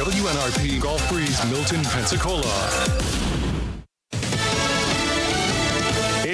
WNRP Gulf Breeze Milton, Pensacola.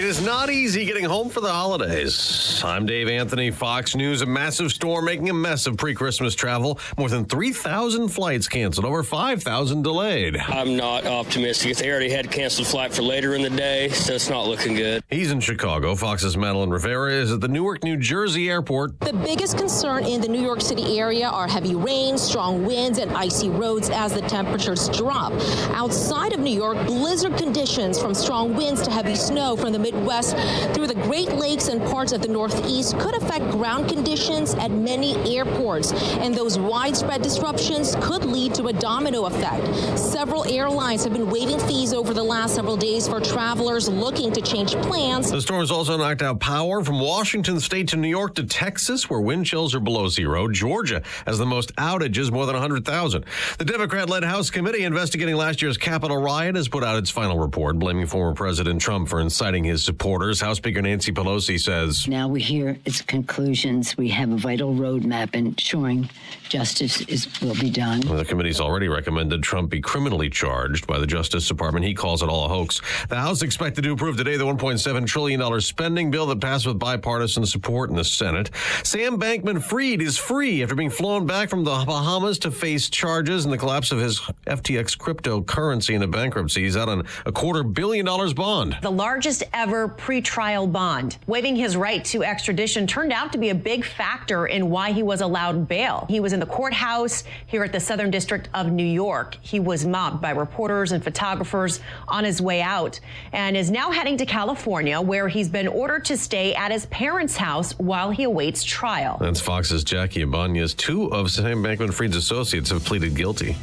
Is not easy getting home for the holidays. I'm Dave Anthony, Fox News. A massive storm making a mess of pre Christmas travel. More than 3,000 flights canceled, over 5,000 delayed. I'm not optimistic. They already had canceled flight for later in the day, so it's not looking good. He's in Chicago. Fox's Madeline Rivera is at the Newark, New Jersey airport. The biggest concern in the New York City area are heavy rain, strong winds, and icy roads as the temperatures drop. Outside of New York, blizzard conditions from strong winds to heavy snow from the Midwest through the Great Lakes and parts of the Northeast could affect ground conditions at many airports. And those widespread disruptions could lead to a domino effect. Several airlines have been waiving fees over the last several days for travelers looking to change plans. The storm has also knocked out power from Washington state to New York to Texas, where wind chills are below zero. Georgia has the most outages, more than 100,000. The Democrat led House committee investigating last year's Capitol riot has put out its final report, blaming former President Trump for inciting his supporters. House Speaker Nancy Pelosi says Now we hear its conclusions. We have a vital roadmap ensuring justice is will be done. The committee's already recommended Trump be criminally charged by the Justice Department. He calls it all a hoax. The House expected to approve today the $1.7 trillion spending bill that passed with bipartisan support in the Senate. Sam Bankman Fried is free after being flown back from the Bahamas to face charges in the collapse of his FTX cryptocurrency in a bankruptcy. He's out on a quarter billion dollars bond. The largest ever pretrial bond. Waiving his right to extradition turned out to be a big factor in why he was allowed bail. He was in the courthouse here at the Southern District of New York. He was mobbed by reporters and photographers on his way out and is now heading to California, where he's been ordered to stay at his parents' house while he awaits trial. That's Fox's Jackie Ibanez. Two of Sam Bankman Fried's associates have pleaded guilty.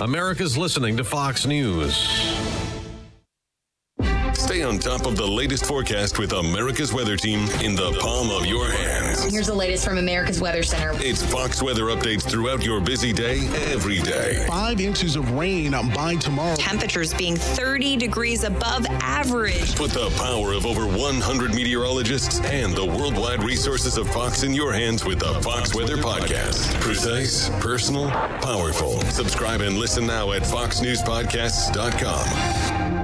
America's listening to Fox News. Stay on top of the latest forecast with America's Weather Team in the palm of your hands. Here's the latest from America's Weather Center. It's Fox weather updates throughout your busy day, every day. Five inches of rain by tomorrow. Temperatures being 30 degrees above average. Put the power of over 100 meteorologists and the worldwide resources of Fox in your hands with the Fox Weather Podcast. Precise, personal, powerful. Subscribe and listen now at foxnewspodcasts.com.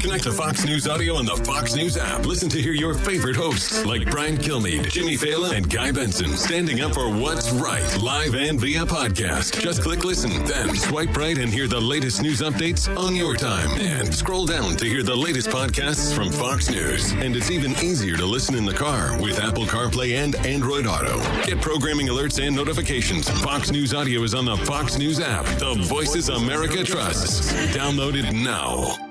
Connect to Fox News Audio on the Fox News app. Listen to hear your favorite hosts like Brian Kilmeade, Jimmy Failla, and Guy Benson standing up for what's right, live and via podcast. Just click listen, then swipe right and hear the latest news updates on your time. And scroll down to hear the latest podcasts from Fox News. And it's even easier to listen in the car with Apple CarPlay and Android Auto. Get programming alerts and notifications. Fox News Audio is on the Fox News app. The voices America trusts. Download it now.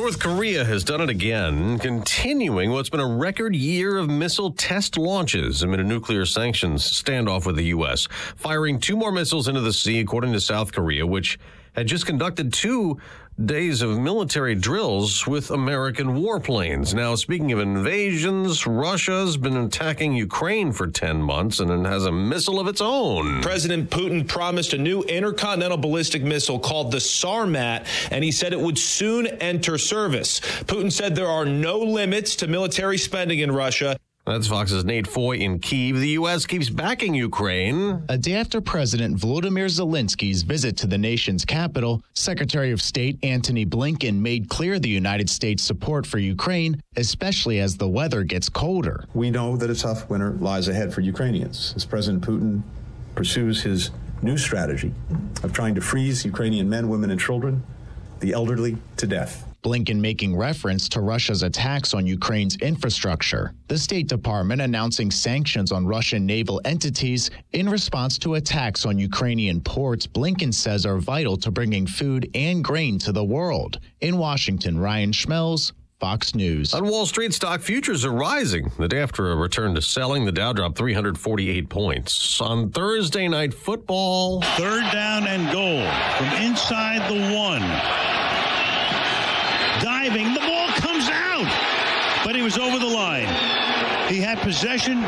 North Korea has done it again, continuing what's been a record year of missile test launches amid a nuclear sanctions standoff with the U.S., firing two more missiles into the sea, according to South Korea, which had just conducted two days of military drills with American warplanes. Now, speaking of invasions, Russia's been attacking Ukraine for 10 months and it has a missile of its own. President Putin promised a new intercontinental ballistic missile called the Sarmat, and he said it would soon enter service. Putin said there are no limits to military spending in Russia. That's Fox's Nate Foy in Kiev. The U.S. keeps backing Ukraine. A day after President Volodymyr Zelensky's visit to the nation's capital, Secretary of State Antony Blinken made clear the United States' support for Ukraine, especially as the weather gets colder. We know that a tough winter lies ahead for Ukrainians as President Putin pursues his new strategy of trying to freeze Ukrainian men, women, and children, the elderly, to death. Blinken making reference to Russia's attacks on Ukraine's infrastructure. The State Department announcing sanctions on Russian naval entities in response to attacks on Ukrainian ports Blinken says are vital to bringing food and grain to the world. In Washington, Ryan Schmelz, Fox News. On Wall Street, stock futures are rising. The day after a return to selling, the Dow dropped 348 points. On Thursday night football, third down and goal from inside the one out, but he was over the line. He had possession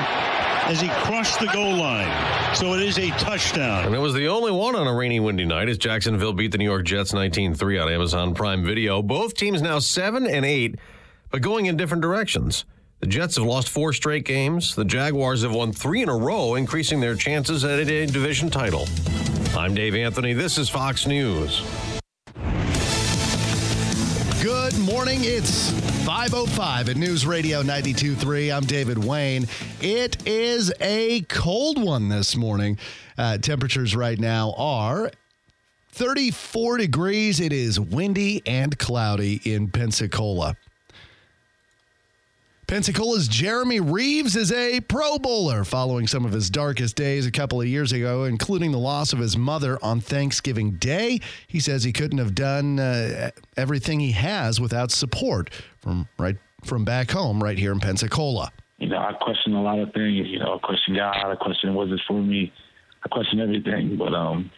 as he crossed the goal line. So it is a touchdown. And it was the only one on a rainy, windy night as Jacksonville beat the New York Jets 19 3 on Amazon Prime Video. Both teams now 7 and 8, but going in different directions. The Jets have lost four straight games. The Jaguars have won three in a row, increasing their chances at a division title. I'm Dave Anthony. This is Fox News. Good morning. It's 505 at News Radio 92.3. I'm David Wayne. It is a cold one this morning. Uh, temperatures right now are 34 degrees. It is windy and cloudy in Pensacola. Pensacola's Jeremy Reaves is a Pro Bowler following some of his darkest days a couple of years ago, including the loss of his mother on Thanksgiving Day. He says he couldn't have done uh, everything he has without support from right from back home, right here in Pensacola. You know, I question a lot of things. You know, I question God. I question was it for me. I question everything. But um,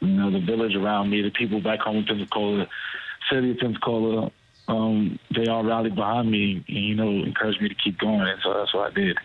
you know, the village around me, the people back home in Pensacola, city of Pensacola, um, they all rallied behind me and, you know, encouraged me to keep going. And so that's what I did.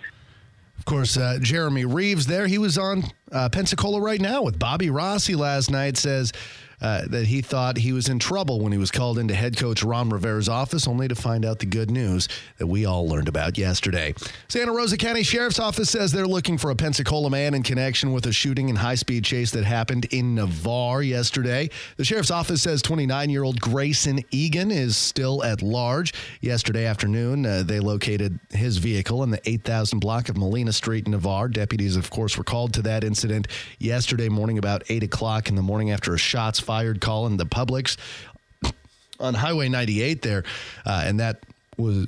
Of course, uh, Jeremy Reaves there. He was on uh, Pensacola right now with Bobby Rossi last night. Says uh, that he thought he was in trouble when he was called into head coach Ron Rivera's office, only to find out the good news that we all learned about yesterday. Santa Rosa County Sheriff's Office says they're looking for a Pensacola man in connection with a shooting and high speed chase that happened in Navarre yesterday. The Sheriff's Office says 29 year old Grayson Egan is still at large. Yesterday afternoon, uh, they located his vehicle in the 8000 block of Molina Street in Navarre. Deputies, of course, were called to that incident yesterday morning about 8 o'clock in the morning after a shots fired fired call in the Publix on Highway 98 there, uh, and that was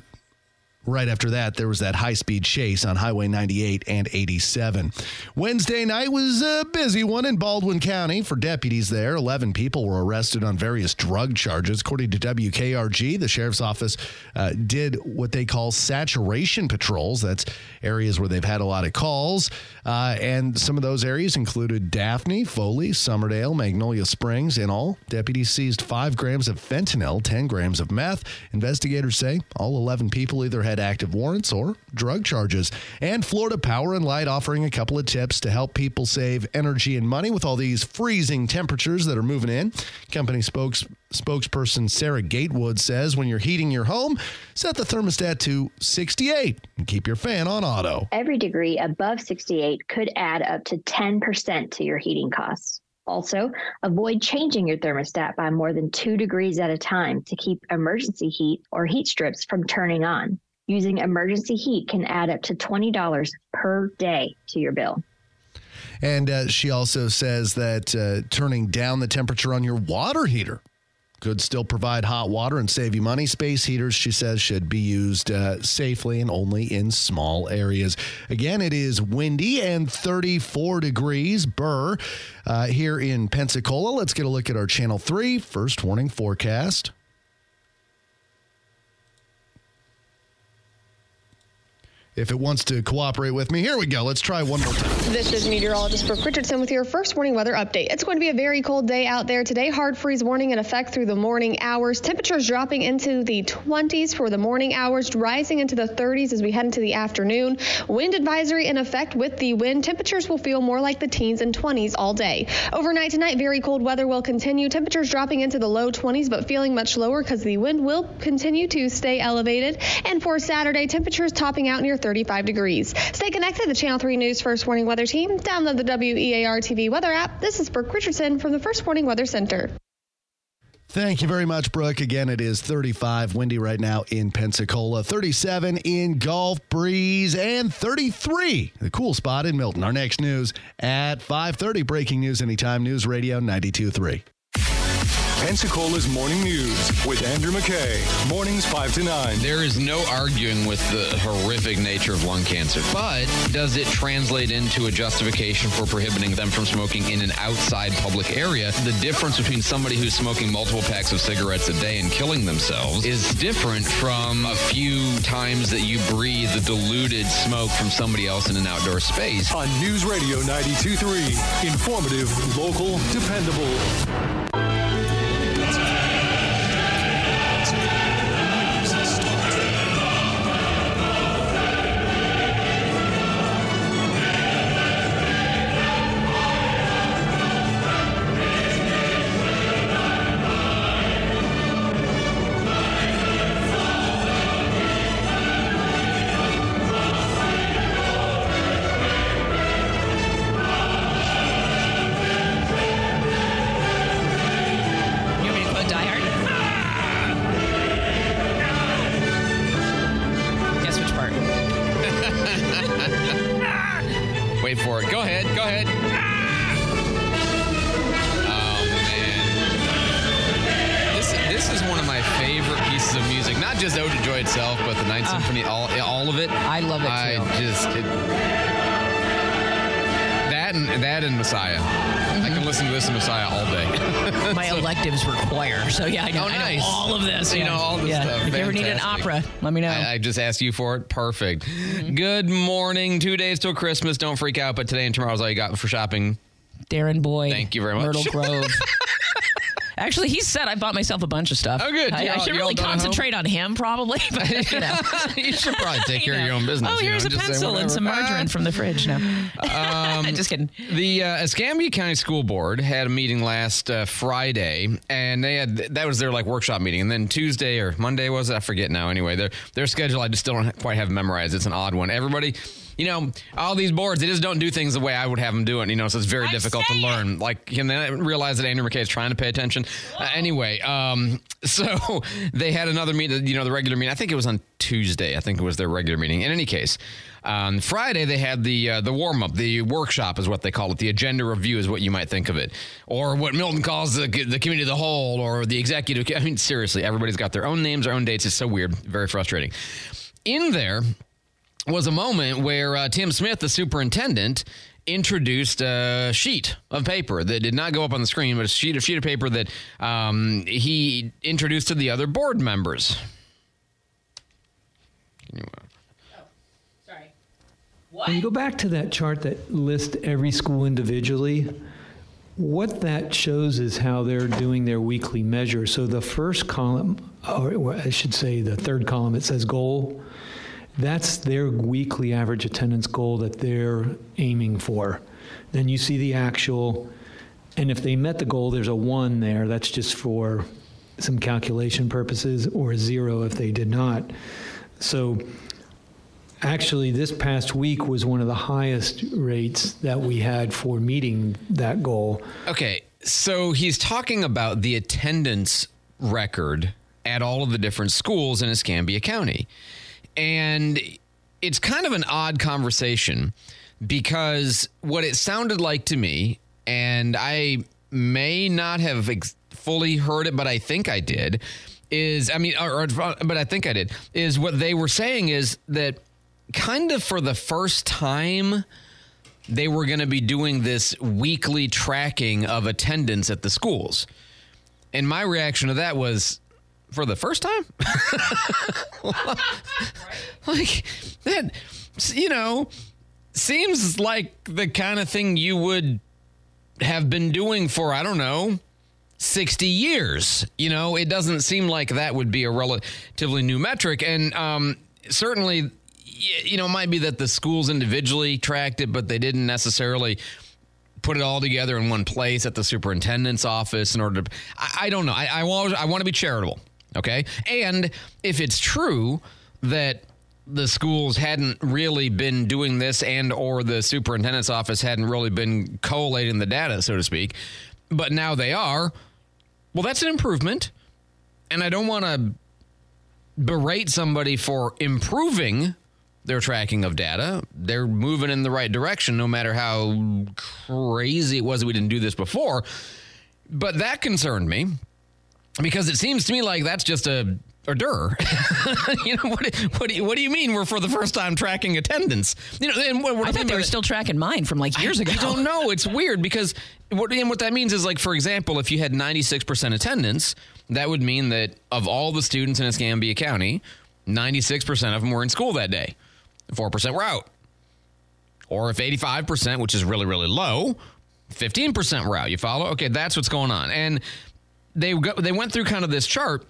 Right after that, there was that high speed chase on Highway 98 and 87. Wednesday night was a busy one in Baldwin County for deputies there. 11 people were arrested on various drug charges. According to WKRG, the sheriff's office uh, did what they call saturation patrols. That's areas where they've had a lot of calls. Uh, and some of those areas included Daphne, Foley, Summerdale, Magnolia Springs. In all, deputies seized five grams of fentanyl, 10 grams of meth. Investigators say all 11 people either had active warrants or drug charges. And Florida Power and Light offering a couple of tips to help people save energy and money with all these freezing temperatures that are moving in. Company spokes, spokesperson Sarah Gatewood says when you're heating your home, set the thermostat to 68 and keep your fan on auto. Every degree above 68 could add up to 10% to your heating costs. Also, avoid changing your thermostat by more than two degrees at a time to keep emergency heat or heat strips from turning on using emergency heat can add up to $20 per day to your bill. And uh, she also says that uh, turning down the temperature on your water heater could still provide hot water and save you money. Space heaters, she says, should be used uh, safely and only in small areas. Again, it is windy and 34 degrees Burr uh, here in Pensacola. Let's get a look at our Channel 3 first warning forecast. If it wants to cooperate with me. Here we go. Let's try one more time. This is meteorologist Brooke Richardson with your first morning weather update. It's going to be a very cold day out there today. Hard freeze warning in effect through the morning hours. Temperatures dropping into the 20s for the morning hours, rising into the 30s as we head into the afternoon. Wind advisory in effect with the wind. Temperatures will feel more like the teens and 20s all day. Overnight tonight, very cold weather will continue. Temperatures dropping into the low 20s, but feeling much lower because the wind will continue to stay elevated. And for Saturday, temperatures topping out near 35 degrees. Stay connected to the Channel 3 News First Warning Weather Team. Download the WEAR TV weather app. This is Brooke Richardson from the First Warning Weather Center. Thank you very much, Brooke. Again, it is 35 windy right now in Pensacola, 37 in Gulf Breeze, and 33 the cool spot in Milton. Our next news at 5:30. Breaking news anytime. News Radio 92.3. Pensacola's Morning News with Andrew McKay. Mornings 5 to 9. There is no arguing with the horrific nature of lung cancer, but does it translate into a justification for prohibiting them from smoking in an outside public area? The difference between somebody who's smoking multiple packs of cigarettes a day and killing themselves is different from a few times that you breathe the diluted smoke from somebody else in an outdoor space. On News Radio 92.3. Informative, local, dependable. Electives require. So yeah, I know, Oh, I know all of this. You yeah. know all this Yeah. stuff. If you ever need an opera, let me know. I, I just asked you for it. Perfect. Mm-hmm. Good morning. Two days till Christmas. Don't freak out. But today and tomorrow's all you got for shopping. Darren Boyd. Thank you very much. Myrtle Grove. Actually, he said I bought myself a bunch of stuff. Oh, good. I, I should really done at home? concentrate on him, probably. But, you, know. you should probably take care of your own business. Oh, you know, here's a pencil and some margarine from the fridge now. Um, Just kidding. The uh, Escambia County School Board had a meeting last uh, Friday, and they had that was their like workshop meeting. And then Tuesday or Monday was it? I forget now. Anyway, their their schedule I just still don't quite have memorized. It's an odd one. Everybody. You know, all these boards, they just don't do things the way I would have them do it. You know, so it's very difficult to learn. Like, and then I realize that Andrew McKay is trying to pay attention. Uh, anyway, um, so they had another meeting, you know, the regular meeting. I think it was on Tuesday. I think it was their regular meeting. In any case, on Friday they had the uh, the warm up, the workshop is what they call it. The agenda review is what you might think of it, or what Milton calls the the committee of the whole, or the executive. I mean, seriously, everybody's got their own names, their own dates. It's so weird, very frustrating. In there was a moment where uh, Tim Smith, the superintendent, introduced a sheet of paper that did not go up on the screen, but a sheet, a sheet of paper that um, he introduced to the other board members. Sorry. When you go back to that chart that lists every school individually, what that shows is how they're doing their weekly measure. So the first column, or I should say the third column, it says goal. That's their weekly average attendance goal that they're aiming for. Then you see the actual, and if they met the goal, there's a one there. That's just for some calculation purposes, or a zero if they did not. So Actually, this past week was one of the highest rates that we had for meeting that goal. Okay, so he's talking about the attendance record at all of the different schools in Escambia County. And it's kind of an odd conversation because what it sounded like to me, and I may not have ex- fully heard it, but I think I did, is I mean, or, or, but I think I did, is what they were saying is that kind of for the first time, they were going to be doing this weekly tracking of attendance at the schools. And my reaction to that was, for the first time? like, that, you know, seems like the kind of thing you would have been doing for, I don't know, 60 years. You know, it doesn't seem like that would be a relatively new metric. And um, certainly, you know, it might be that the schools individually tracked it, but they didn't necessarily put it all together in one place at the superintendent's office in order to. I, I don't know. I, I, I want to be charitable. Okay. And if it's true that the schools hadn't really been doing this and or the superintendent's office hadn't really been collating the data so to speak but now they are well that's an improvement. And i don't want to berate somebody for improving their tracking of data. They're moving in the right direction no matter how crazy it was that we didn't do this before. But that concerned me because it seems to me like that's just a or dur. you know what? What do you, what do you mean we're for the first time tracking attendance? You know, and what, what I thought they were still tracking mine from like years I, ago. I don't know. It's weird because what and what that means is like, for example, if you had ninety six percent attendance, that would mean that of all the students in Escambia County, ninety six percent of them were in school that day. Four percent were out. Or if eighty five percent, which is really really low, fifteen percent were out. You follow? Okay, that's what's going on. And they go, they went through kind of this chart,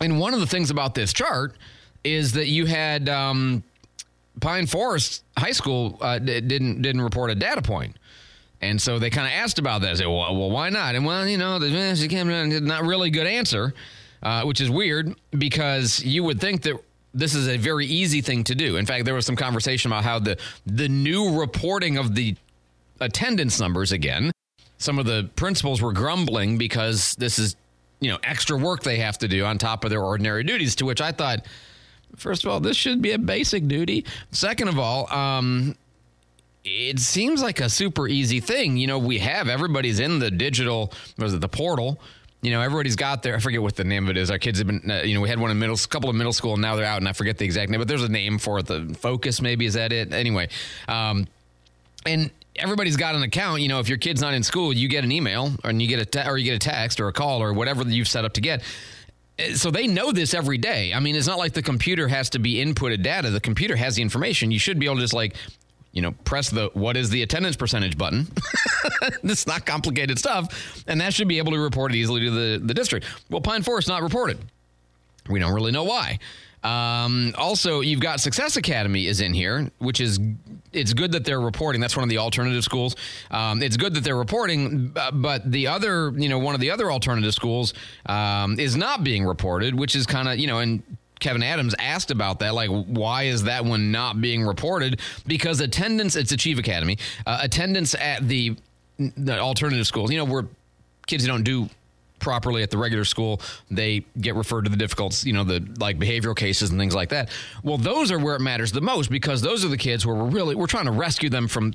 and one of the things about this chart is that you had um, Pine Forest High School uh, d- didn't didn't report a data point. And so they kind of asked about that. I said, well, well, why not? And well, you know, not really good answer, uh, which is weird because you would think that this is a very easy thing to do. In fact, there was some conversation about how the the new reporting of the attendance numbers again. Some of the principals were grumbling because this is, you know, extra work they have to do on top of their ordinary duties. To which I thought, first of all, this should be a basic duty. Second of all, um, it seems like a super easy thing. You know, we have everybody's in the digital, was it the portal? You know, everybody's got there. I forget what the name of it is. Our kids have been. Uh, you know, we had one in middle, couple of middle school, and now they're out, and I forget the exact name, but there's a name for it. The focus, maybe is that it? Anyway, um, and everybody's got an account. You know, if your kid's not in school, you get an email, or you get a te- or you get a text or a call or whatever you've set up to get eh, so they know this every day. I mean, it's not like the computer has to be inputted data. The computer has the information. You should be able to just like, you know, press the what is the attendance percentage button. it's not complicated stuff, and that should be able to report it easily to the, the district. Well, Pine Forest not reported. We don't really know why. Um, also, you've got Success Academy is in here, which is it's good that they're reporting. That's one of the alternative schools. Um, it's good that they're reporting, but the other, you know, one of the other alternative schools um, is not being reported, which is kind of, you know, and Kevin Adams asked about that. Like, why is that one not being reported? Because attendance, it's Achieve Academy, uh, attendance at the, the alternative schools, you know, where kids don't do properly at the regular school, they get referred to the difficult, you know, the like behavioral cases and things like that. Well, those are where it matters the most because those are the kids where we're really we're trying to rescue them from.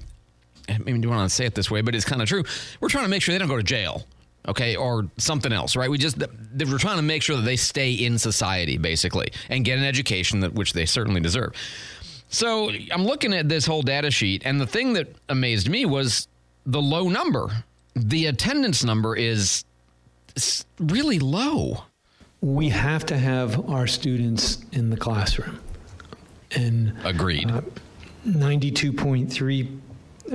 I mean, do you want to say it this way, but it's kind of true. We're trying to make sure they don't go to jail okay, or something else, right? We just we're trying to make sure that they stay in society basically and get an education that which they certainly deserve. So I'm looking at this whole data sheet, and the thing that amazed me was the low number. The attendance number is really low. We have to have our students in the classroom. And agreed. Uh, 92.3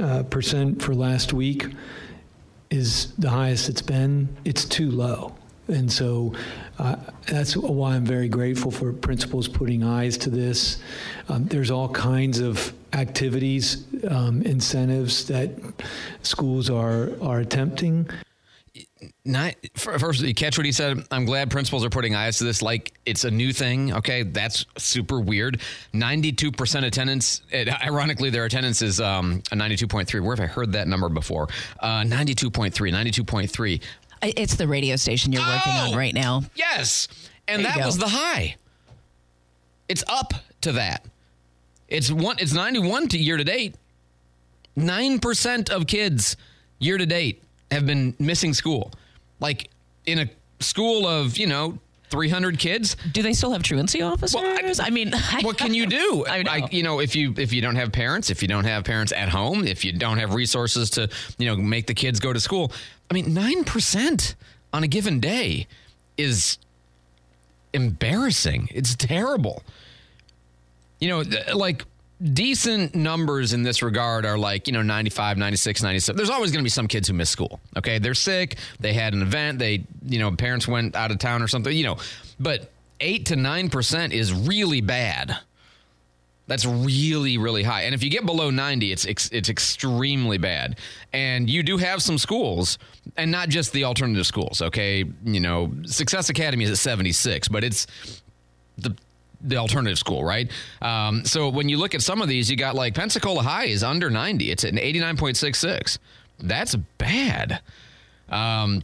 uh, percent for last week is the highest it's been. It's too low. And so uh, that's why I'm very grateful for principals putting eyes to this. Um, there's all kinds of activities, um, incentives that schools are, are attempting not first you catch what he said? I'm glad principals are putting eyes to this like it's a new thing okay? That's super weird. 92% attendance it, ironically their attendance is um, a 92.3 where have i heard that number before? Uh, 92.3 92.3 it's the radio station you're working oh, on right now. Yes! And that was the high. It's up to that. It's one it's 91 to year to date. 9% of kids year to date have been missing school. Like in a school of, you know, 300 kids. Do they still have truancy officers? Well, I, I, mean, what can you do? I, know. I, you know, if you if you don't have parents, if you don't have parents at home, if you don't have resources to, you know, make the kids go to school. I mean, 9% on a given day is embarrassing. It's terrible. You know, like decent numbers in this regard are like, you know, 95, 96, 97. There's always going to be some kids who miss school. Okay. They're sick. They had an event. They, you know, parents went out of town or something, you know, but eight to 9% is really bad. That's really, really high. And if you get below 90, it's it's extremely bad. And you do have some schools, and not just the alternative schools, okay? You know, Success Academy is at 76, but it's the the alternative school, right? Um, so when you look at some of these, you got like Pensacola High is under 90. It's an 89.66. That's bad. Um,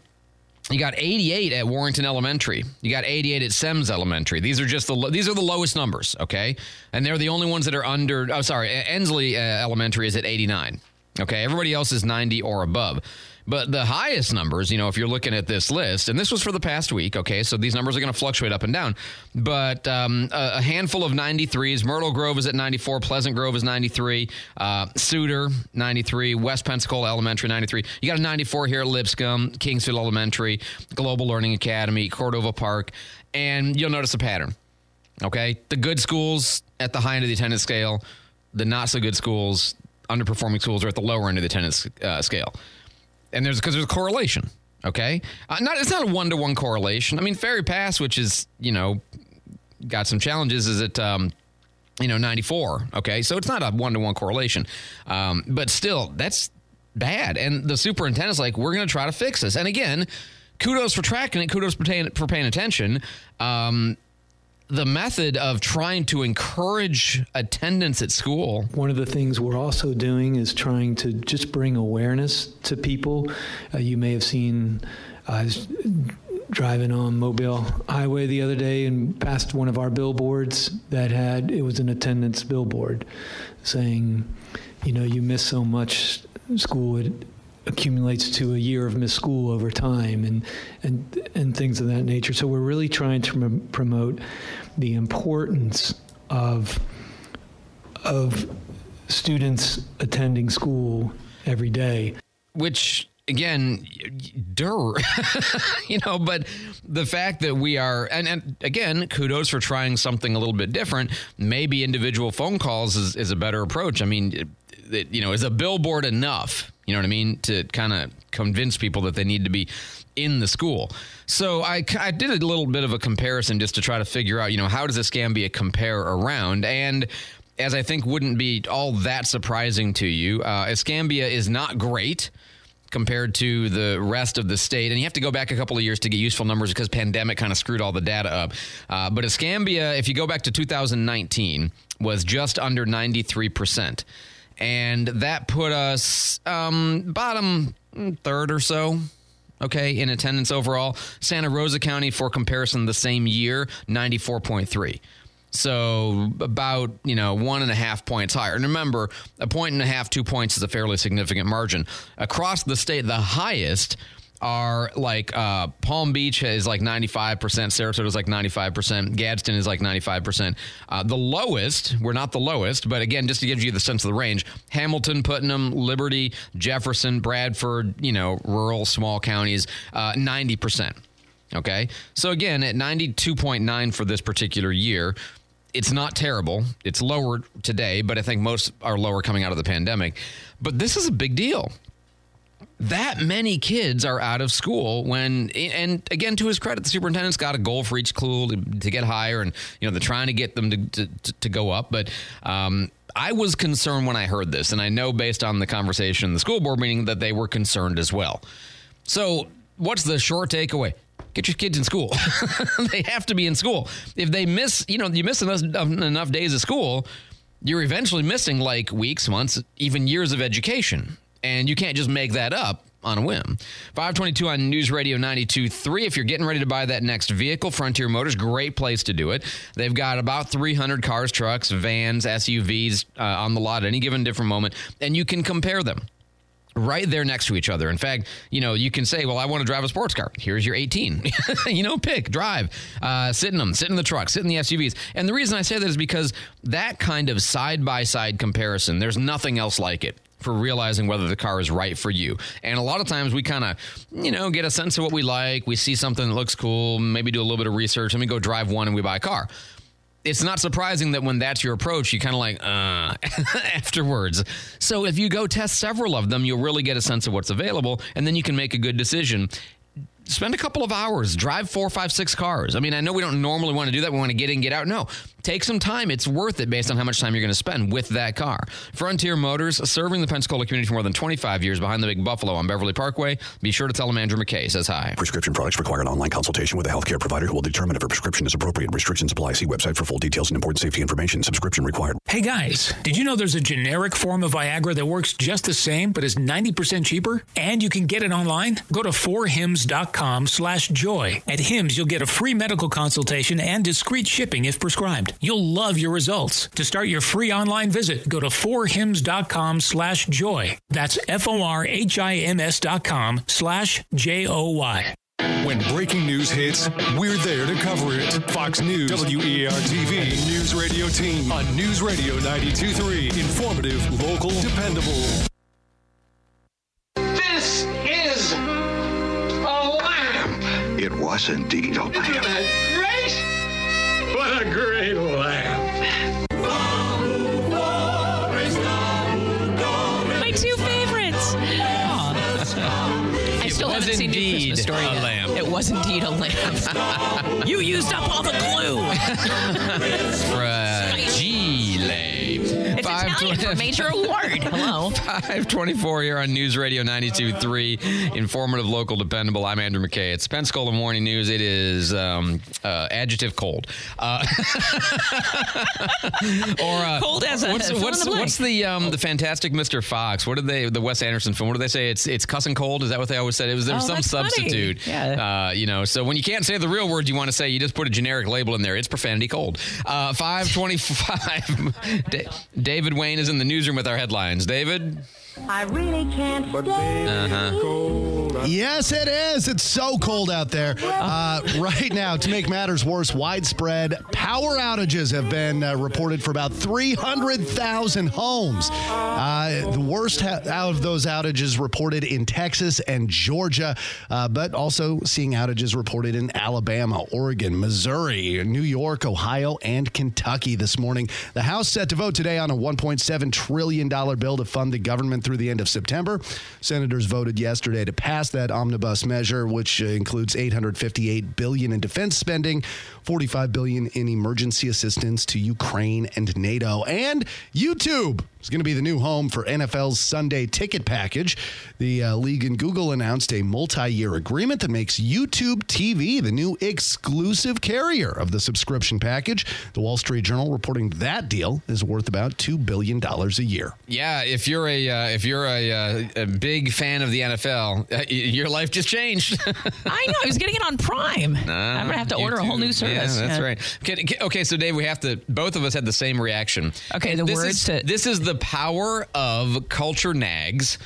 you got 88 at Warrington Elementary. You got 88 at Semmes Elementary. These are just the these are the lowest numbers, okay? And they're the only ones that are under. Oh, sorry, Ensley uh, Elementary is at 89. Okay, everybody else is 90 or above. But the highest numbers, you know, if you're looking at this list, and this was for the past week, okay, so these numbers are going to fluctuate up and down. But um, a, a, handful of 93s. Myrtle Grove is at 94. Pleasant Grove is 93. Uh, Suter, 93. West Pensacola Elementary, 93. You got a 94 here at Lipscomb, Kingsfield Elementary, Global Learning Academy, Cordova Park. And you'll notice a pattern, okay? The good schools at the high end of the attendance scale, the not so good schools, underperforming schools are at the lower end of the attendance uh, scale and there's because there's a correlation. Okay, uh, not it's not a one to one correlation. I mean, Ferry Pass, which is you know got some challenges, is at um, you know 94. Okay, so it's not a one to one correlation, um, but still that's bad. And the superintendent's like, we're going to try to fix this. And again, kudos for tracking it. Kudos for paying, for paying attention. Um, the method of trying to encourage attendance at school. One of the things we're also doing is trying to just bring awareness to people. Uh, you may have seen. Was driving on Mobile Highway the other day and passed one of our billboards that had it was an attendance billboard saying, you know, you miss so much school, accumulates to a year of missed school over time and, and, and things of that nature. So we're really trying to prom- promote the importance of, of students attending school every day. Which again, dur, you know, but the fact that we are, and, and again, kudos for trying something a little bit different. Maybe individual phone calls is, is a better approach. I mean, it, it, you know, is a billboard enough? You know what I mean? To kind of convince people that they need to be in the school. So I, I did a little bit of a comparison just to try to figure out, you know, how does Escambia compare around? And as I think wouldn't be all that surprising to you, uh, Escambia is not great compared to the rest of the state. And you have to go back a couple of years to get useful numbers because pandemic kind of screwed all the data up. Uh, but Escambia, if you go back to 2019, was just under 93%. And that put us um, bottom third or so okay, in attendance overall. Santa Rosa County, for comparison, the same year, 94.3. So about, you know, one and a half points higher. And remember, a point and a half, two points is a fairly significant margin. Across the state, the highest are like uh, Palm Beach is like 95%, Sarasota is like 95%, Gadsden is like 95%. Uh, the lowest, we're not the lowest, but again, just to give you the sense of the range, Hamilton, Putnam, Liberty, Jefferson, Bradford, you know, rural small counties, uh, 90%. Okay. So again, at 92.9 for this particular year, it's not terrible. It's lower today, but I think most are lower coming out of the pandemic. But this is a big deal that many kids are out of school when and again to his credit the superintendent's got a goal for each school to, to get higher and you know they're trying to get them to, to, to go up but um, I was concerned when I heard this, and I know based on the conversation in the school board meeting that they were concerned as well. So, what's the short takeaway? Get your kids in school. they have to be in school. If they miss, you know, you miss enough, enough days of school, you're eventually missing like weeks, months, even years of education and you can't just make that up on a whim. 522 on News Radio 92.3. If you're getting ready to buy that next vehicle, Frontier Motors, great place to do it. They've got about 300 cars, trucks, vans, SUVs uh, on the lot at any given different moment, and you can compare them right there next to each other. In fact, you know, you can say, well, I want to drive a sports car. Here's your 18. you know, pick, drive, uh, sit in them, sit in the truck, sit in the SUVs. And the reason I say that is because that kind of side by side comparison, there's nothing else like it for realizing whether the car is right for you. And a lot of times we kind of, you know, get a sense of what we like. We see something that looks cool, maybe do a little bit of research, let me go drive one and we buy a car. It's not surprising that when that's your approach, you kind of like, uh, afterwards. So if you go test several of them, you'll really get a sense of what's available, and then you can make a good decision spend a couple of hours, drive four, five, six cars. I mean, I know we don't normally want to do that. We want to get in, get out. No, take some time. It's worth it based on how much time you're going to spend with that car. Frontier Motors, serving the Pensacola community for more than 25 years behind the Big Buffalo on Beverly Parkway. Be sure to tell them Andrew McKay says hi. Prescription products require an online consultation with a healthcare provider who will determine if a prescription is appropriate. Restrictions apply. See website for full details and important safety information. Subscription required. Hey guys, did you know there's a generic form of Viagra that works just the same but is 90% cheaper? And you can get it online? Go to 4hims.com slash joy. At Hims, you'll get a free medical consultation and discreet shipping if prescribed. You'll love your results. To start your free online visit, go to 4hims.com slash joy. That's F-O-R-H-I-M-S dot com slash J-O-Y. When breaking news hits, we're there to cover it. Fox News, WEAR TV, News Radio Team on News Radio 92.3. Informative, local, dependable. This is a lamp. It was indeed a lamp. Isn't that great? What a great lamp. My two favorites. I still haven't seen your indeed Christmas story a yet. lamp. It was indeed a lamp. you used up all the glue. Fragile. Uh, It's Italian for major award. Hello. 524 here on News Radio 92.3. Informative, local, dependable. I'm Andrew McKay. It's Pensacola Morning News. It is um, uh, adjective cold. Uh, or uh, Cold as a- what's, what's, the what's the um, the fantastic Mr. Fox? What did they the Wes Anderson film? What did they say? It's it's cussing cold. Is that what they always said? It was there Oh, some that's funny. substitute. Yeah. Uh, you know, so when you can't say the real word you want to say, you just put a generic label in there. It's profanity cold. Uh, 525. Da- David Wayne is in the newsroom with our headlines. David? I really can't stay. Uh-huh. Yes, it is. It's so cold out there. Uh, right now, to make matters worse, widespread power outages have been uh, reported for about 300,000 homes. Uh, the worst ha- out of those outages reported in Texas and Georgia, uh, but also seeing outages reported in Alabama, Oregon, Missouri, New York, Ohio, and Kentucky this morning. The House set to vote today on a $1.7 trillion bill to fund the government through the end of September. Senators voted yesterday to pass that omnibus measure, which includes 858 billion in defense spending, 45 billion in emergency assistance to Ukraine and NATO, and YouTube is going to be the new home for NFL's Sunday ticket package. The uh, league and Google announced a multi-year agreement that makes YouTube TV the new exclusive carrier of the subscription package. The Wall Street Journal reporting that deal is worth about two billion dollars a year. Yeah, if you're a uh, if you're a, uh, a big fan of the NFL, uh, your life just changed. I know. I was getting it on Prime. I'm gonna have to order a whole new service. Yeah, that's Yeah. right. Okay, okay, okay, so Dave, we have to. Both of us had the same reaction. Okay, the this words is, to- this is the power of culture nags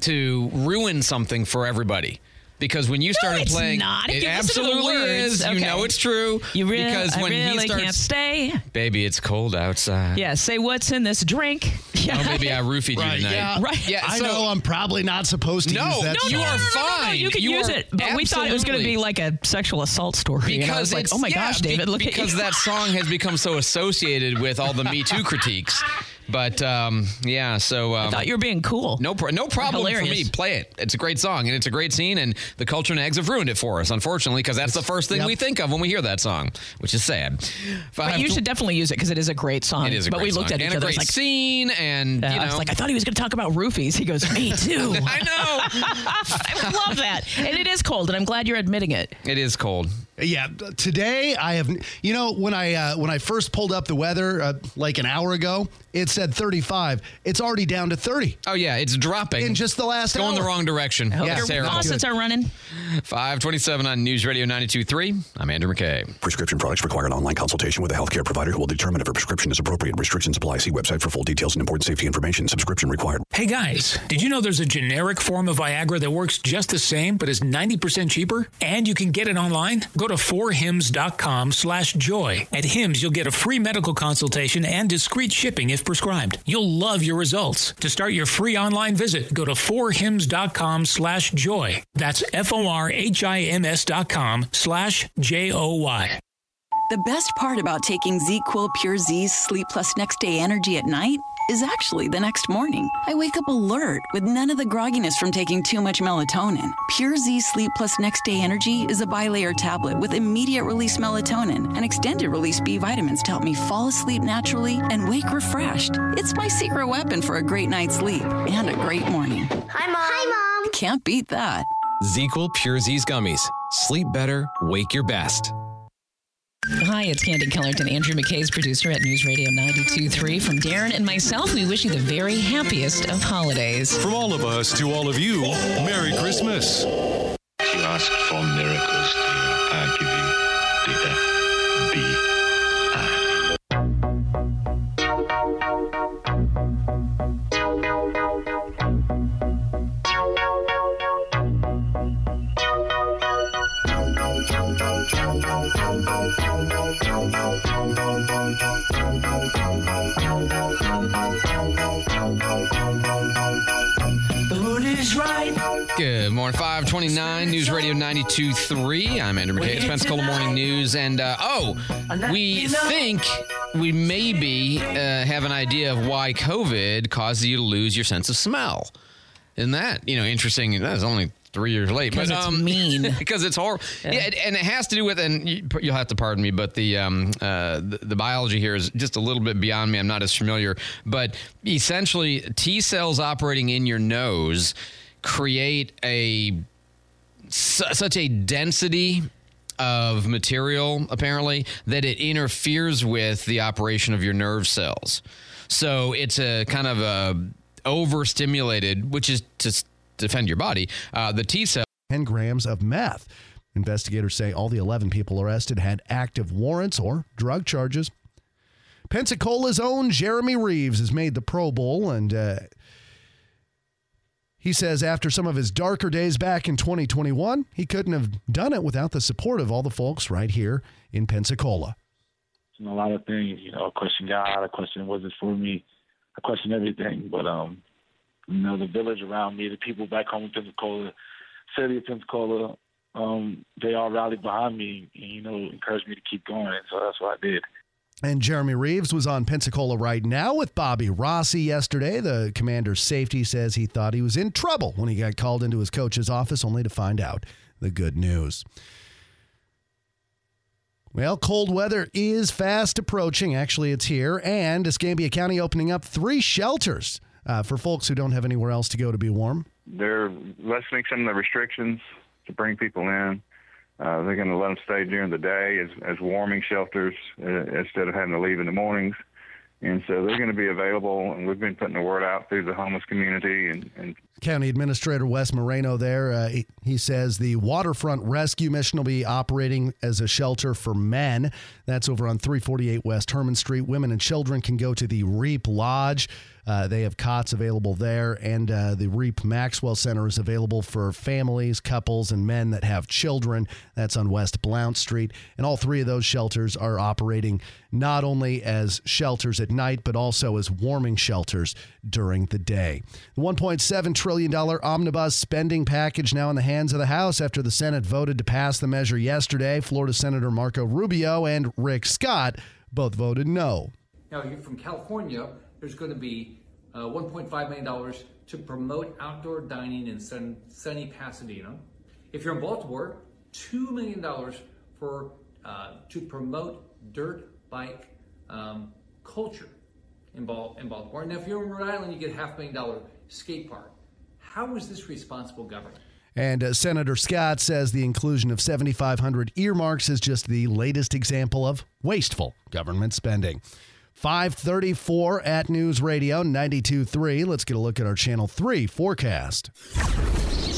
to ruin something for everybody. Because when you started it's playing, not. If it you listen to the absolutely words, is. You know it's true. You really, because when I really he starts, can't stay. baby, it's cold outside. Yeah, say what's in this drink. Oh, yeah. Oh, maybe I roofied you tonight. yeah. Right. Yeah, I know I'm probably not supposed to No, use that. no, you stuff. are No, no, no, fine. you can You use it, but we thought it was going to be like a sexual assault story. and I was because like, it's- oh my yeah, gosh, be- David, look at you. Because that song has become so associated with all the Me Too critiques. But um, yeah, so um, I thought you were being cool. no, pro- no problem for Hilarious. me. Play it. It's a great song and it's a great scene. And the culture nags have ruined it for us, unfortunately, because that's the first thing Yep. we think of when we hear that song, which is sad. But you tw- should definitely use it because it is a great song. It is a but great we looked song. at each and a other. great Like, scene, and uh, you know, I was like, I thought he was going to talk about roofies. He goes, me too. I know I love that, and it is cold, and I'm glad you're admitting it. it is cold. Yeah, today I have. You know, when I uh, when I first pulled up the weather uh, like an hour ago, it said 35. It's already down to 30 Oh yeah, it's dropping in just the last going hour. the wrong direction. I hope Yeah, your terrible. faucets are running. 527 on News Radio 92.3. I'm Andrew McKay. Prescription products require an online consultation with a healthcare provider who will determine if a prescription is appropriate. Restrictions apply. See website for full details and important safety information. Subscription required. Hey guys, did you know there's a generic form of Viagra that works just the same but is 90% cheaper? And you can get it online? Go to 4hims.com slash joy. At Hims, you'll get a free medical consultation and discreet shipping if prescribed. You'll love your results. To start your free online visit, go to 4hims.com slash joy. That's F-O-R-H-I-M-S dot com slash J-O-Y. The best part about taking ZzzQuil Pure Z's Sleep Plus Next Day Energy at night is actually the next morning. I wake up alert with none of the grogginess from taking too much melatonin. Pure Z Sleep Plus Next Day Energy is a bilayer tablet with immediate release melatonin and extended release B vitamins to help me fall asleep naturally and wake refreshed. It's my secret weapon for a great night's sleep and a great morning. Hi, Mom. Hi, Mom. Can't beat that. ZzzQuil Pure Z's gummies. Sleep better, wake your best. Hi, it's Candy Kellerton, Andrew McKay's producer at News Radio 92.3. From Darren and myself, we wish you the very happiest of holidays. From all of us to all of you, Merry Christmas. News Radio 923. I'm Andrew McKay. It's Pensacola Morning News. And uh, oh, we think we maybe uh, have an idea of why COVID causes you to lose your sense of smell. Isn't that, you know, interesting? That's only three years late. Because but, um, it's mean. because it's horrible. Yeah. yeah. and it has to do with, and you'll have to pardon me, but the, um, uh, the, the biology here is just a little bit beyond me. I'm not as familiar, but essentially, T cells operating in your nose create a su- such a density of material apparently that it interferes with the operation of your nerve cells. So it's a kind of a overstimulated, which is to defend your body. Uh, the T cell 10 grams of meth. Investigators say all the 11 people arrested had active warrants or drug charges. Pensacola's own Jeremy Reaves has made the Pro Bowl, and uh, he says after some of his darker days back in 2021, he couldn't have done it without the support of all the folks right here in Pensacola. a lot of things, you know, I question God, I question was it for me, I question everything. But um, you know, the village around me, the people back home in Pensacola, city of Pensacola, um, they all rallied behind me and, you know, encouraged me to keep going. So that's what I did. And Jeremy Reaves was on Pensacola right now with Bobby Rossi yesterday. The commander's safety says he thought he was in trouble when he got called into his coach's office, only to find out the good news. Well, cold weather is fast approaching. Actually, it's here. And Escambia County opening up three shelters uh, for folks who don't have anywhere else to go to be warm. They're lessening some of the restrictions to bring people in. Uh, they're going to let them stay during the day as, as warming shelters uh, instead of having to leave in the mornings. And so they're going to be available, and we've been putting the word out through the homeless community. And, and County Administrator Wes Moreno there, uh, he, says the Waterfront Rescue Mission will be operating as a shelter for men. That's over on 348 West Herman Street. Women and children can go to the Reap Lodge. Uh, they have cots available there, and uh, the Reap Maxwell Center is available for families, couples, and men that have children. That's on West Blount Street. And all three of those shelters are operating not only as shelters at night, but also as warming shelters during the day. The $1.7 trillion omnibus spending package now in the hands of the House after the Senate voted to pass the measure yesterday. Florida Senator Marco Rubio and Rick Scott both voted no. Now, if you're from California there's going to be uh, $1.5 million to promote outdoor dining in sun, sunny Pasadena. If you're in Baltimore, $2 million for uh, to promote dirt bike um, culture in Baltimore. Now, if you're in Rhode Island, you get half a million dollar skate park. How is this responsible government? And uh, Senator Scott says the inclusion of 7,500 earmarks is just the latest example of wasteful government spending. 534 at News Radio 92.3. Let's get a look at our Channel 3 forecast.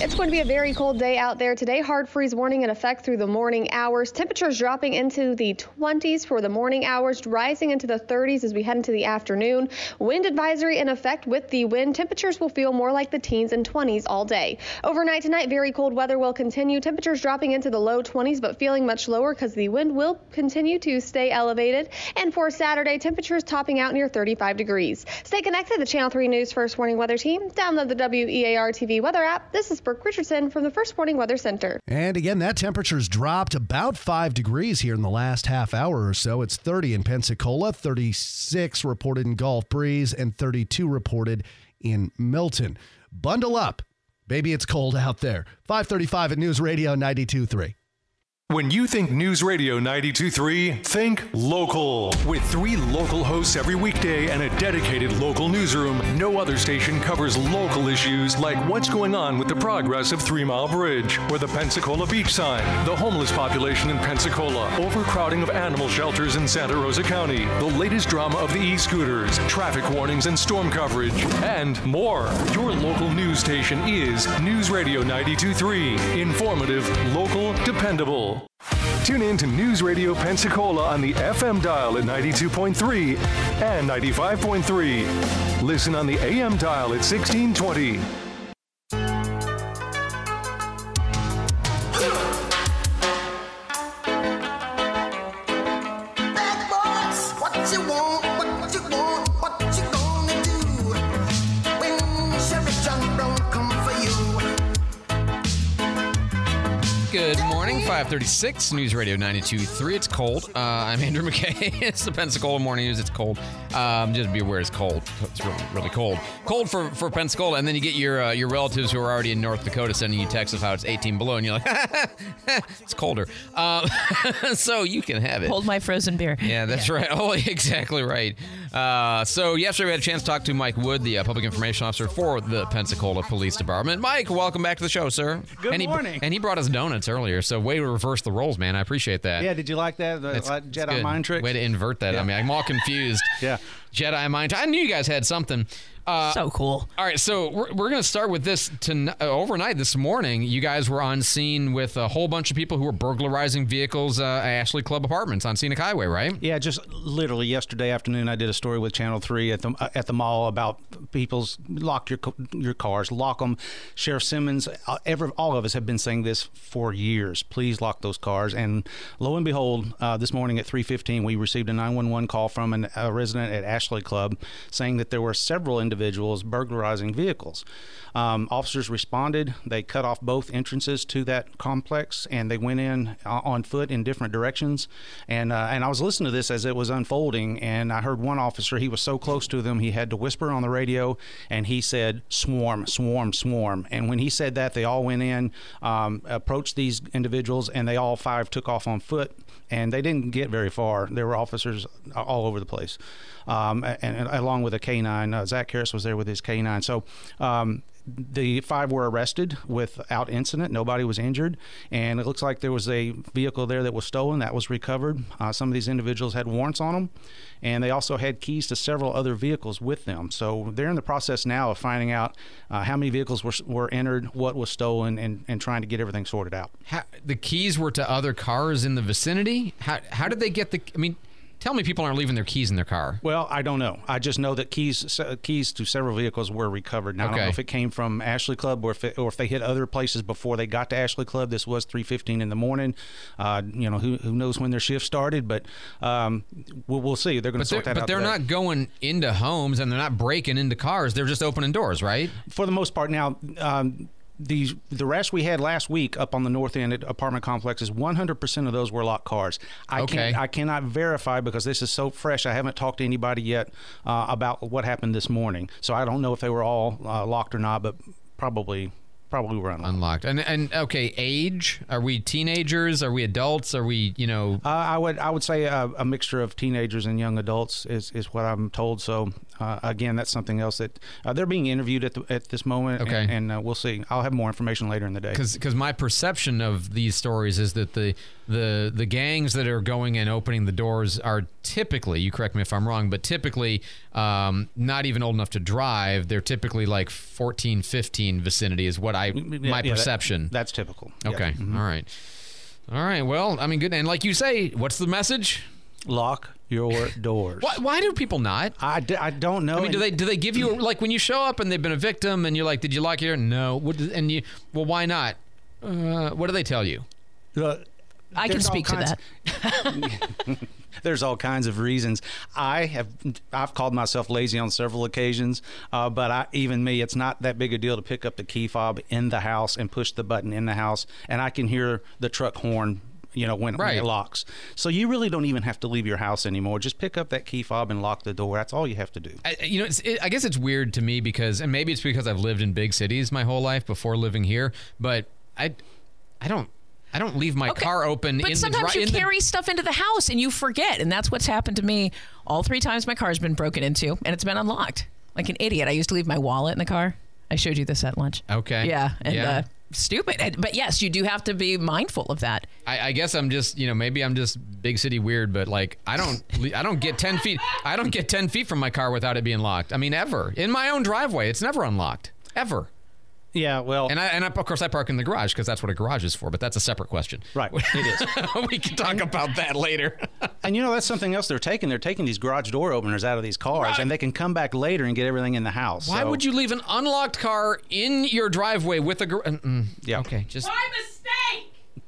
It's going to be a very cold day out there today. Hard freeze warning in effect through the morning hours. Temperatures dropping into the 20s for the morning hours, rising into the 30s as we head into the afternoon. Wind advisory in effect with the wind. Temperatures will feel more like the teens and 20s all day. Overnight tonight, very cold weather will continue. Temperatures dropping into the low 20s, but feeling much lower because the wind will continue to stay elevated. And for Saturday, temperatures topping out near 35 degrees. Stay connected to the Channel 3 News First Warning Weather Team. Download the WEAR TV weather app. This is Brooke Richardson from the First Warning Weather Center. And again, that temperature's dropped about five degrees here in the last half hour or so. It's 30 in Pensacola, 36 reported in Gulf Breeze, and 32 reported in Milton. Bundle up. Baby, it's cold out there. 535 at News Radio 92.3. When you think News Radio 92.3, think local. With three local hosts every weekday and a dedicated local newsroom, no other station covers local issues like what's going on with the progress of Three Mile Bridge, or the Pensacola beach sign, the homeless population in Pensacola, overcrowding of animal shelters in Santa Rosa County, the latest drama of the e-scooters, traffic warnings and storm coverage, and more. Your local news station is News Radio 92.3. Informative, local, dependable. Tune in to News Radio Pensacola on the FM dial at 92.3 and 95.3. Listen on the AM dial at 1620. 536 News Radio 92.3. It's cold. Uh, I'm Andrew McKay. it's the Pensacola Morning News. It's cold. Um, just be aware it's cold. It's really, really cold. Cold for, for Pensacola. And then you get your uh, your relatives who are already in North Dakota sending you texts of how it's 18 below. And you're like, it's colder. Um, so you can have it. Hold my frozen beer. Yeah, that's right. Oh, exactly right. Uh, so yesterday we had a chance to talk to Mike Wood, the uh, public information officer for the Pensacola Police Department. Mike, welcome back to the show, sir. Good and he, morning. And he brought us donuts earlier, so way to reverse the roles, man. I appreciate that. Yeah, did you like that? The it's Jedi good. mind trick? Way to invert that. I mean, I'm all confused. Yeah. Jedi mind. I knew you guys had something. Uh, so cool. All right, so we're, we're going to start with this. To, uh, overnight this morning, you guys were on scene with a whole bunch of people who were burglarizing vehicles uh, at Ashley Club Apartments on Scenic Highway, right? Yeah, just literally yesterday afternoon, I did a story with Channel Three at the uh, at the mall about people's lock your your cars, lock them. Sheriff Simmons, uh, ever all of us have been saying this for years. Please lock those cars. And lo and behold, uh, this morning at 3:15, we received a 911 call from an, a resident at Ashley Club saying that there were several individuals burglarizing vehicles. Um, officers responded. They cut off both entrances to that complex, and they went in uh, on foot in different directions. And uh, and I was listening to this as it was unfolding, and I heard one officer. He was so close to them, he had to whisper on the radio, and he said, "Swarm, swarm, swarm." And when he said that, they all went in, um, approached these individuals, and they all five took off on foot. And they didn't get very far. There were officers all over the place, um, and, and along with a canine. Uh, Zach Harris was there with his canine. So um, the five were arrested without incident. Nobody was injured, and it looks like there was a vehicle there that was stolen that was recovered. Uh, some of these individuals had warrants on them, and they also had keys to several other vehicles with them. So they're in the process now of finding out uh, how many vehicles were, were entered, what was stolen, and, and trying to get everything sorted out. How, the keys were to other cars in the vicinity. How how did they get the? I mean. Tell me people aren't leaving their keys in their car. Well, I don't know. I just know that keys keys to several vehicles were recovered. Now, I don't know if it came from Ashley Club or if it, or if they hit other places before they got to Ashley Club. This was 3:15 in the morning. Uh, you know, who, who knows when their shift started, but um, we'll, we'll see. They're going to But sort that but out. they're today. not going into homes and they're not breaking into cars. They're just opening doors, right? for the most part. Now, um, the the rest we had last week up on the north end at apartment complexes, 100% of those were locked cars. I Okay. can't I cannot verify because this is so fresh. I haven't talked to anybody yet uh, about what happened this morning, so I don't know if they were all uh, locked or not, but probably probably were unlocked. Unlocked. And and okay, age? Are we teenagers? Are we adults? Are we, you know, Uh, I would I would say a, a mixture of teenagers and young adults is, is what I'm told. So uh, again, that's something else that uh, they're being interviewed at the, at this moment. Okay. and, and uh, we'll see. I'll have more information later in the day. because my perception of these stories is that the the the gangs that are going and opening the doors are typically you correct me if I'm wrong but typically um, not even old enough to drive they're typically like 14 15 vicinity is what I my yeah, that- perception that's typical. Yeah. okay Mhm. all right all right well I mean good and like you say what's the message lock your doors why, why do people not I, d- I don't know I mean, do they do they give you like when you show up and they've been a victim and you're like, did you lock your door? No. What, does- and you, well, why not? Uh, what do they tell you? I can speak to that. There's all kinds of reasons. I have I've called myself lazy on several occasions, uh, but I, even me, it's not that big a deal to pick up the key fob in the house and push the button in the house, and I can hear the truck horn. You know when, when it locks, so you really don't even have to leave your house anymore. Just pick up that key fob and lock the door. That's all you have to do. I, you know, it's, it, I guess it's weird to me because, and maybe it's because I've lived in big cities my whole life before living here, but I, I don't, I don't leave my car open But in sometimes the you dri- in the- carry stuff into the house and you forget. And that's what's happened to me all three times my car's been broken into and it's been unlocked. Like an idiot. I used to leave my wallet in the car. I showed you this at lunch. Okay. Yeah. And Yeah. Uh, stupid. But yes, you do have to be mindful of that. I, I guess I'm just, you know, maybe I'm just big city weird, but like I don't, I don't get ten feet, I don't get ten feet from my car without it being locked. I mean, ever in my own driveway, it's never unlocked, ever. Yeah, well, and I, and I, of course I park in the garage because that's what a garage is for. But that's a separate question. Right, it is. we can talk about that later. and you know that's something else they're taking. They're taking these garage door openers out of these cars, and they can come back later and get everything in the house. Why So- would you leave an unlocked car in your driveway with a gar- mm, mm. Yeah. Okay, just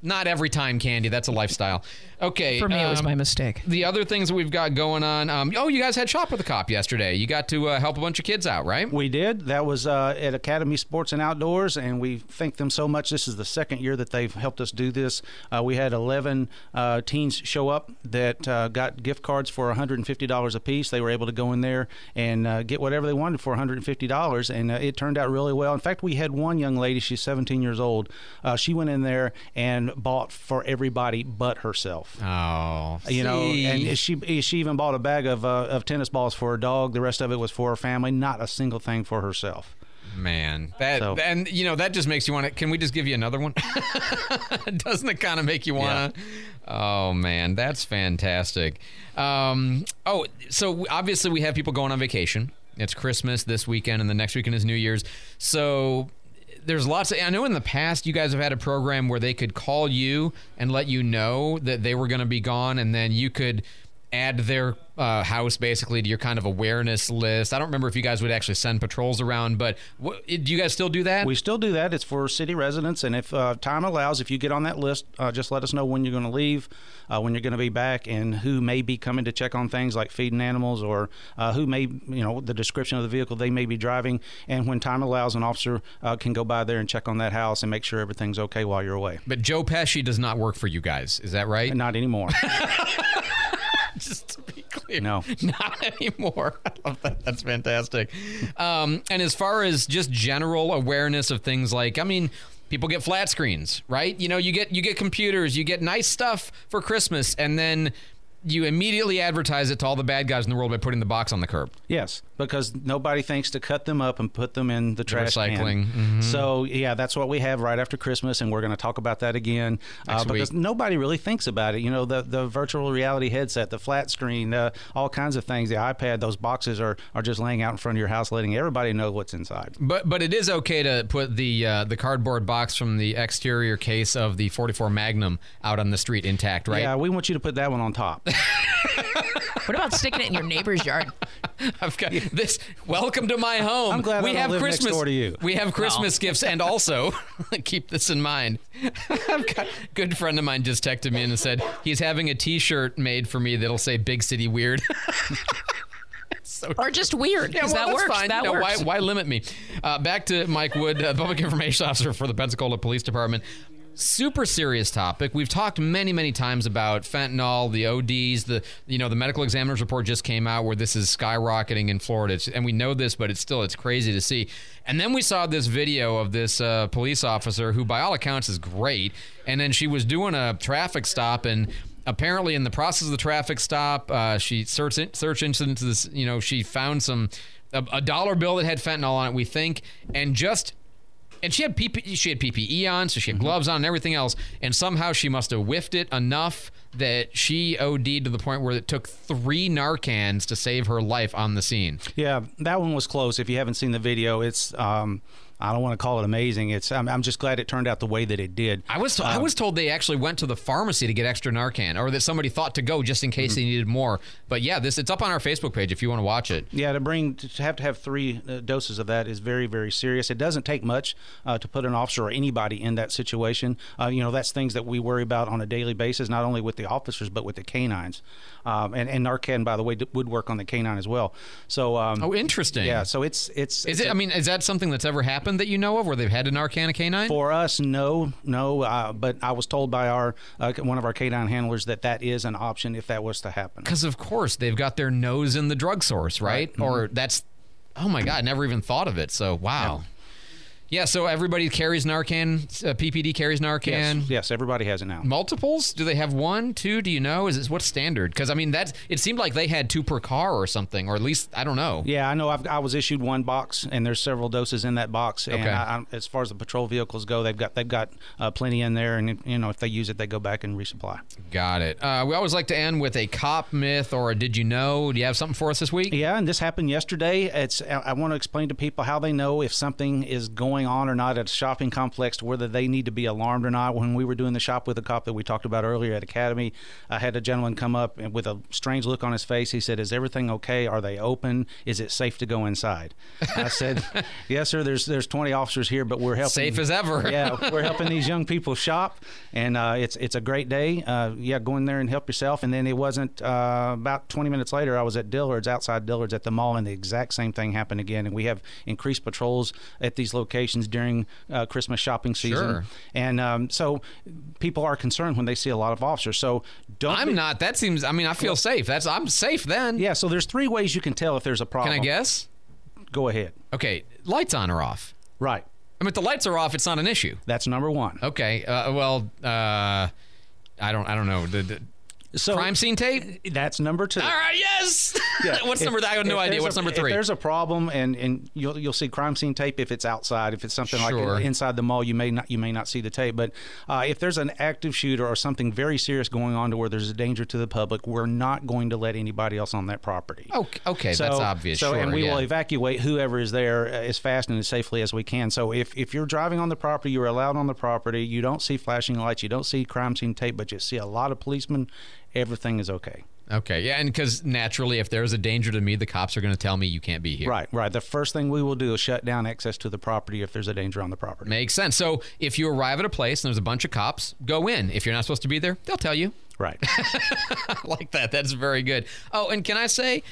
not every time, Candy. That's a lifestyle. Okay. For me, it was um, my mistake. The other things that we've got going on. Um, oh, you guys had shop with the cop yesterday. You got to uh, help a bunch of kids out, right? We did. That was uh, at Academy Sports and Outdoors, and we thank them so much. This is the second year that they've helped us do this. Uh, we had 11 uh, teens show up that uh, got gift cards for $150 a piece. They were able to go in there and uh, get whatever they wanted for $150, and uh, it turned out really well. In fact, we had one young lady, she's 17 years old. Uh, she went in there and bought for everybody but herself. Oh, you know, and she she even bought a bag of uh, of tennis balls for her dog. The rest of it was for her family. Not a single thing for herself. Man, that and you know that just makes you want to. Can we just give you another one? Doesn't it kind of make you want to? Oh man, that's fantastic. Um, oh, so obviously we have people going on vacation. It's Christmas this weekend, and the next weekend is New Year's. So there's lots of, I know in the past you guys have had a program where they could call you and let you know that they were going to be gone and then you could add their uh, house basically to your kind of awareness list. I don't remember if you guys would actually send patrols around, but what, do you guys still do that? We still do that. It's for city residents, and if uh, time allows, if you get on that list, uh, just let us know when you're going to leave, uh, when you're going to be back, and who may be coming to check on things like feeding animals, or uh, who may, you know, the description of the vehicle they may be driving. And when time allows, an officer uh, can go by there and check on that house and make sure everything's okay while you're away. But Joe Pesci does not work for you guys, is that right? Not anymore. Just to be clear. No. Not anymore. I love that. That's fantastic. Um, and as far as just general awareness of things like, I mean, people get flat screens, right? You know, you get you get computers, you get nice stuff for Christmas, and then you immediately advertise it to all the bad guys in the world by putting the box on the curb. Yes, because nobody thinks to cut them up and put them in the trash Recycling. Mhm. So yeah, that's what we have right after Christmas, and we're going to talk about that again uh, because week. nobody really thinks about it. You know, the the virtual reality headset, the flat screen, uh, all kinds of things. The iPad, those boxes are are just laying out in front of your house, letting everybody know what's inside. But but it is okay to put the uh, the cardboard box from the exterior case of the 44 Magnum out on the street intact, right? Yeah, we want you to put that one on top. What about sticking it in your neighbor's yard? I've got this. Welcome to my home. I'm glad we don't have live next Christmas. door to you. We have Christmas gifts, and also keep this in mind. I've got a good friend of mine just texted me and said he's having a T-shirt made for me that'll say "Big City Weird." or just weird. Yeah, 'cause well, that works. fine. That You know, works. Why, why limit me? Uh, back to Mike Wood, uh, public information officer for the Pensacola Police Department. Super serious topic. We've talked many, many times about fentanyl, the ODs, the you know the medical examiner's report just came out where this is skyrocketing in Florida, It's- and we know this, but it's still it's crazy to see. And then we saw this video of this uh, police officer who, by all accounts, is great. And then she was doing a traffic stop and apparently in the process of the traffic stop uh, she searched searched into this you know she found some a, a dollar bill that had fentanyl on it we think and just and she had PP, she had PPE on, so she had gloves on and everything else. And somehow she must have whiffed it enough that she OD'd to the point where it took three Narcans to save her life on the scene. Yeah, that one was close. If you haven't seen the video, it's um, I don't want to call it amazing. It's I'm, I'm just glad it turned out the way that it did. I was I Um, was told they actually went to the pharmacy to get extra Narcan, or that somebody thought to go just in case they needed more. But yeah, this it's up on our Facebook page if you want to watch it. Yeah, to bring to have to have three uh, doses of that is very very serious. It doesn't take much uh, to put an officer or anybody in that situation. Uh, you know, that's things that we worry about on a daily basis, not only with the officers but with the canines. Um, and, and Narcan, by the way, d- would work on the canine as well. So um, Oh, interesting. Yeah, so it's it's Is it's it? a- I mean, is that something that's ever happened that you know of, where they've had an Narcan a canine? For us, no, no. Uh, but I was told by our uh, one of our canine handlers that that is an option if that was to happen. Because of course they've got their nose in the drug source, right? Or that's, oh my god, never even thought of it. So wow. Yeah. So everybody carries Narcan. Uh, PPD carries Narcan. Yes, yes, everybody has it now. Multiples? Do they have one, two? Do you know? Is this what's standard? Because I mean, that's it seemed like they had two per car or something, or at least I don't know. Yeah, I know. I've, I was issued one box, and there's several doses in that box. And Okay. I, I, as far as the patrol vehicles go, they've got they've got uh, plenty in there, and you know if they use it, they go back and resupply. Got it. Uh, we always like to end with a cop myth or a did you know? Do you have something for us this week? Yeah, and this happened yesterday. It's I, I want to explain to people how they know if something is going on or not at a shopping complex, whether they need to be alarmed or not. When we were doing the shop with a cop that we talked about earlier at Academy, I had a gentleman come up and with a strange look on his face. He said, "Is everything okay? Are they open? Is it safe to go inside?" I said, "Yes, sir. There's there's 20 officers here, but we're helping Safe as ever. yeah, we're helping these young people shop, and uh, it's it's a great day. Uh, yeah, go in there and help yourself. And then it wasn't uh, about 20 minutes later. I was at Dillard's outside Dillard's at the mall, and the exact same thing happened again. And we have increased patrols at these locations during uh, Christmas shopping season. Sure. And um, so people are concerned when they see a lot of officers. So don't. I'm not. That seems. I mean, I feel safe. That's. I'm safe then. Yeah. So there's three ways you can tell if there's a problem. Can I guess? Go ahead. Okay, lights on or off? Right. I mean, if the lights are off, it's not an issue. That's number one. Okay. Uh, well, uh, I don't. I don't know. The, the, So crime scene tape. That's number two. All right, yes. What's If- number? I have no idea. What's a- number If three? there's a problem, and and you'll you'll see crime scene tape if it's outside. If it's something Sure. like inside the mall, you may not you may not see the tape. But uh, if there's an active shooter or something very serious going on to where there's a danger to the public, we're not going to let anybody else on that property. Okay, okay, So- that's obvious. So, sure, and we yeah. will evacuate whoever is there uh, as fast and as safely as we can. So, if, if you're driving on the property, you're allowed on the property. You don't see flashing lights, you don't see crime scene tape, but you see a lot of policemen. Everything is okay. Okay, yeah, and because naturally, if there's a danger to me, the cops are going to tell me you can't be here. Right, right. The first thing we will do is shut down access to the property if there's a danger on the property. Makes sense. So if you arrive at a place and there's a bunch of cops, go in. If you're not supposed to be there, they'll tell you. Right. Like that. That's very good. Oh, and can I say,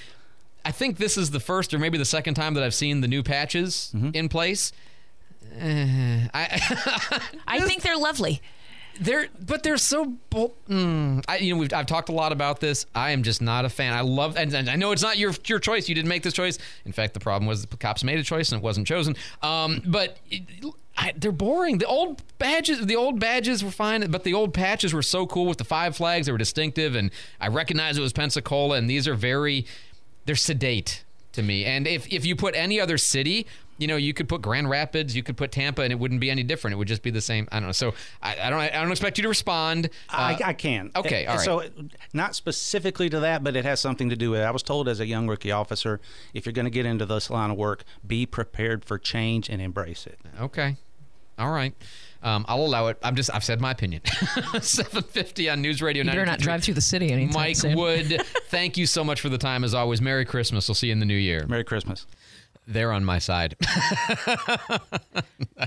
I think this is the first or maybe the second time that I've seen the new patches Mm-hmm. in place. Eh, I I think they're lovely. They're but they're so bol- mm, I you know we've I've talked a lot about this. I am just not a fan. I love and, and I know it's not your your choice. You didn't make this choice. In fact, the problem was the cops made a choice and it wasn't chosen. Um, but it, I, they're boring. The old badges, the old badges were fine, but the old patches were so cool with the five flags. They were distinctive, and I recognized it was Pensacola. And these are very, they're sedate to me. And if if you put any other city, you know, you could put Grand Rapids, you could put Tampa, and it wouldn't be any different. It would just be the same. I don't know. So I, I don't I don't expect you to respond. I, Uh, I can. Okay, all right. So, not specifically to that, but it has something to do with it. I was told as a young rookie officer, if you're going to get into this line of work, be prepared for change and embrace it. Okay. All right. Um, I'll allow it. I'm just. I've said my opinion. 750 on News Radio. You better not 92.3. drive through the city anytime Mike soon. Wood, thank you so much for the time as always. Merry Christmas. We'll see you in the new year. Merry Christmas they're on my side.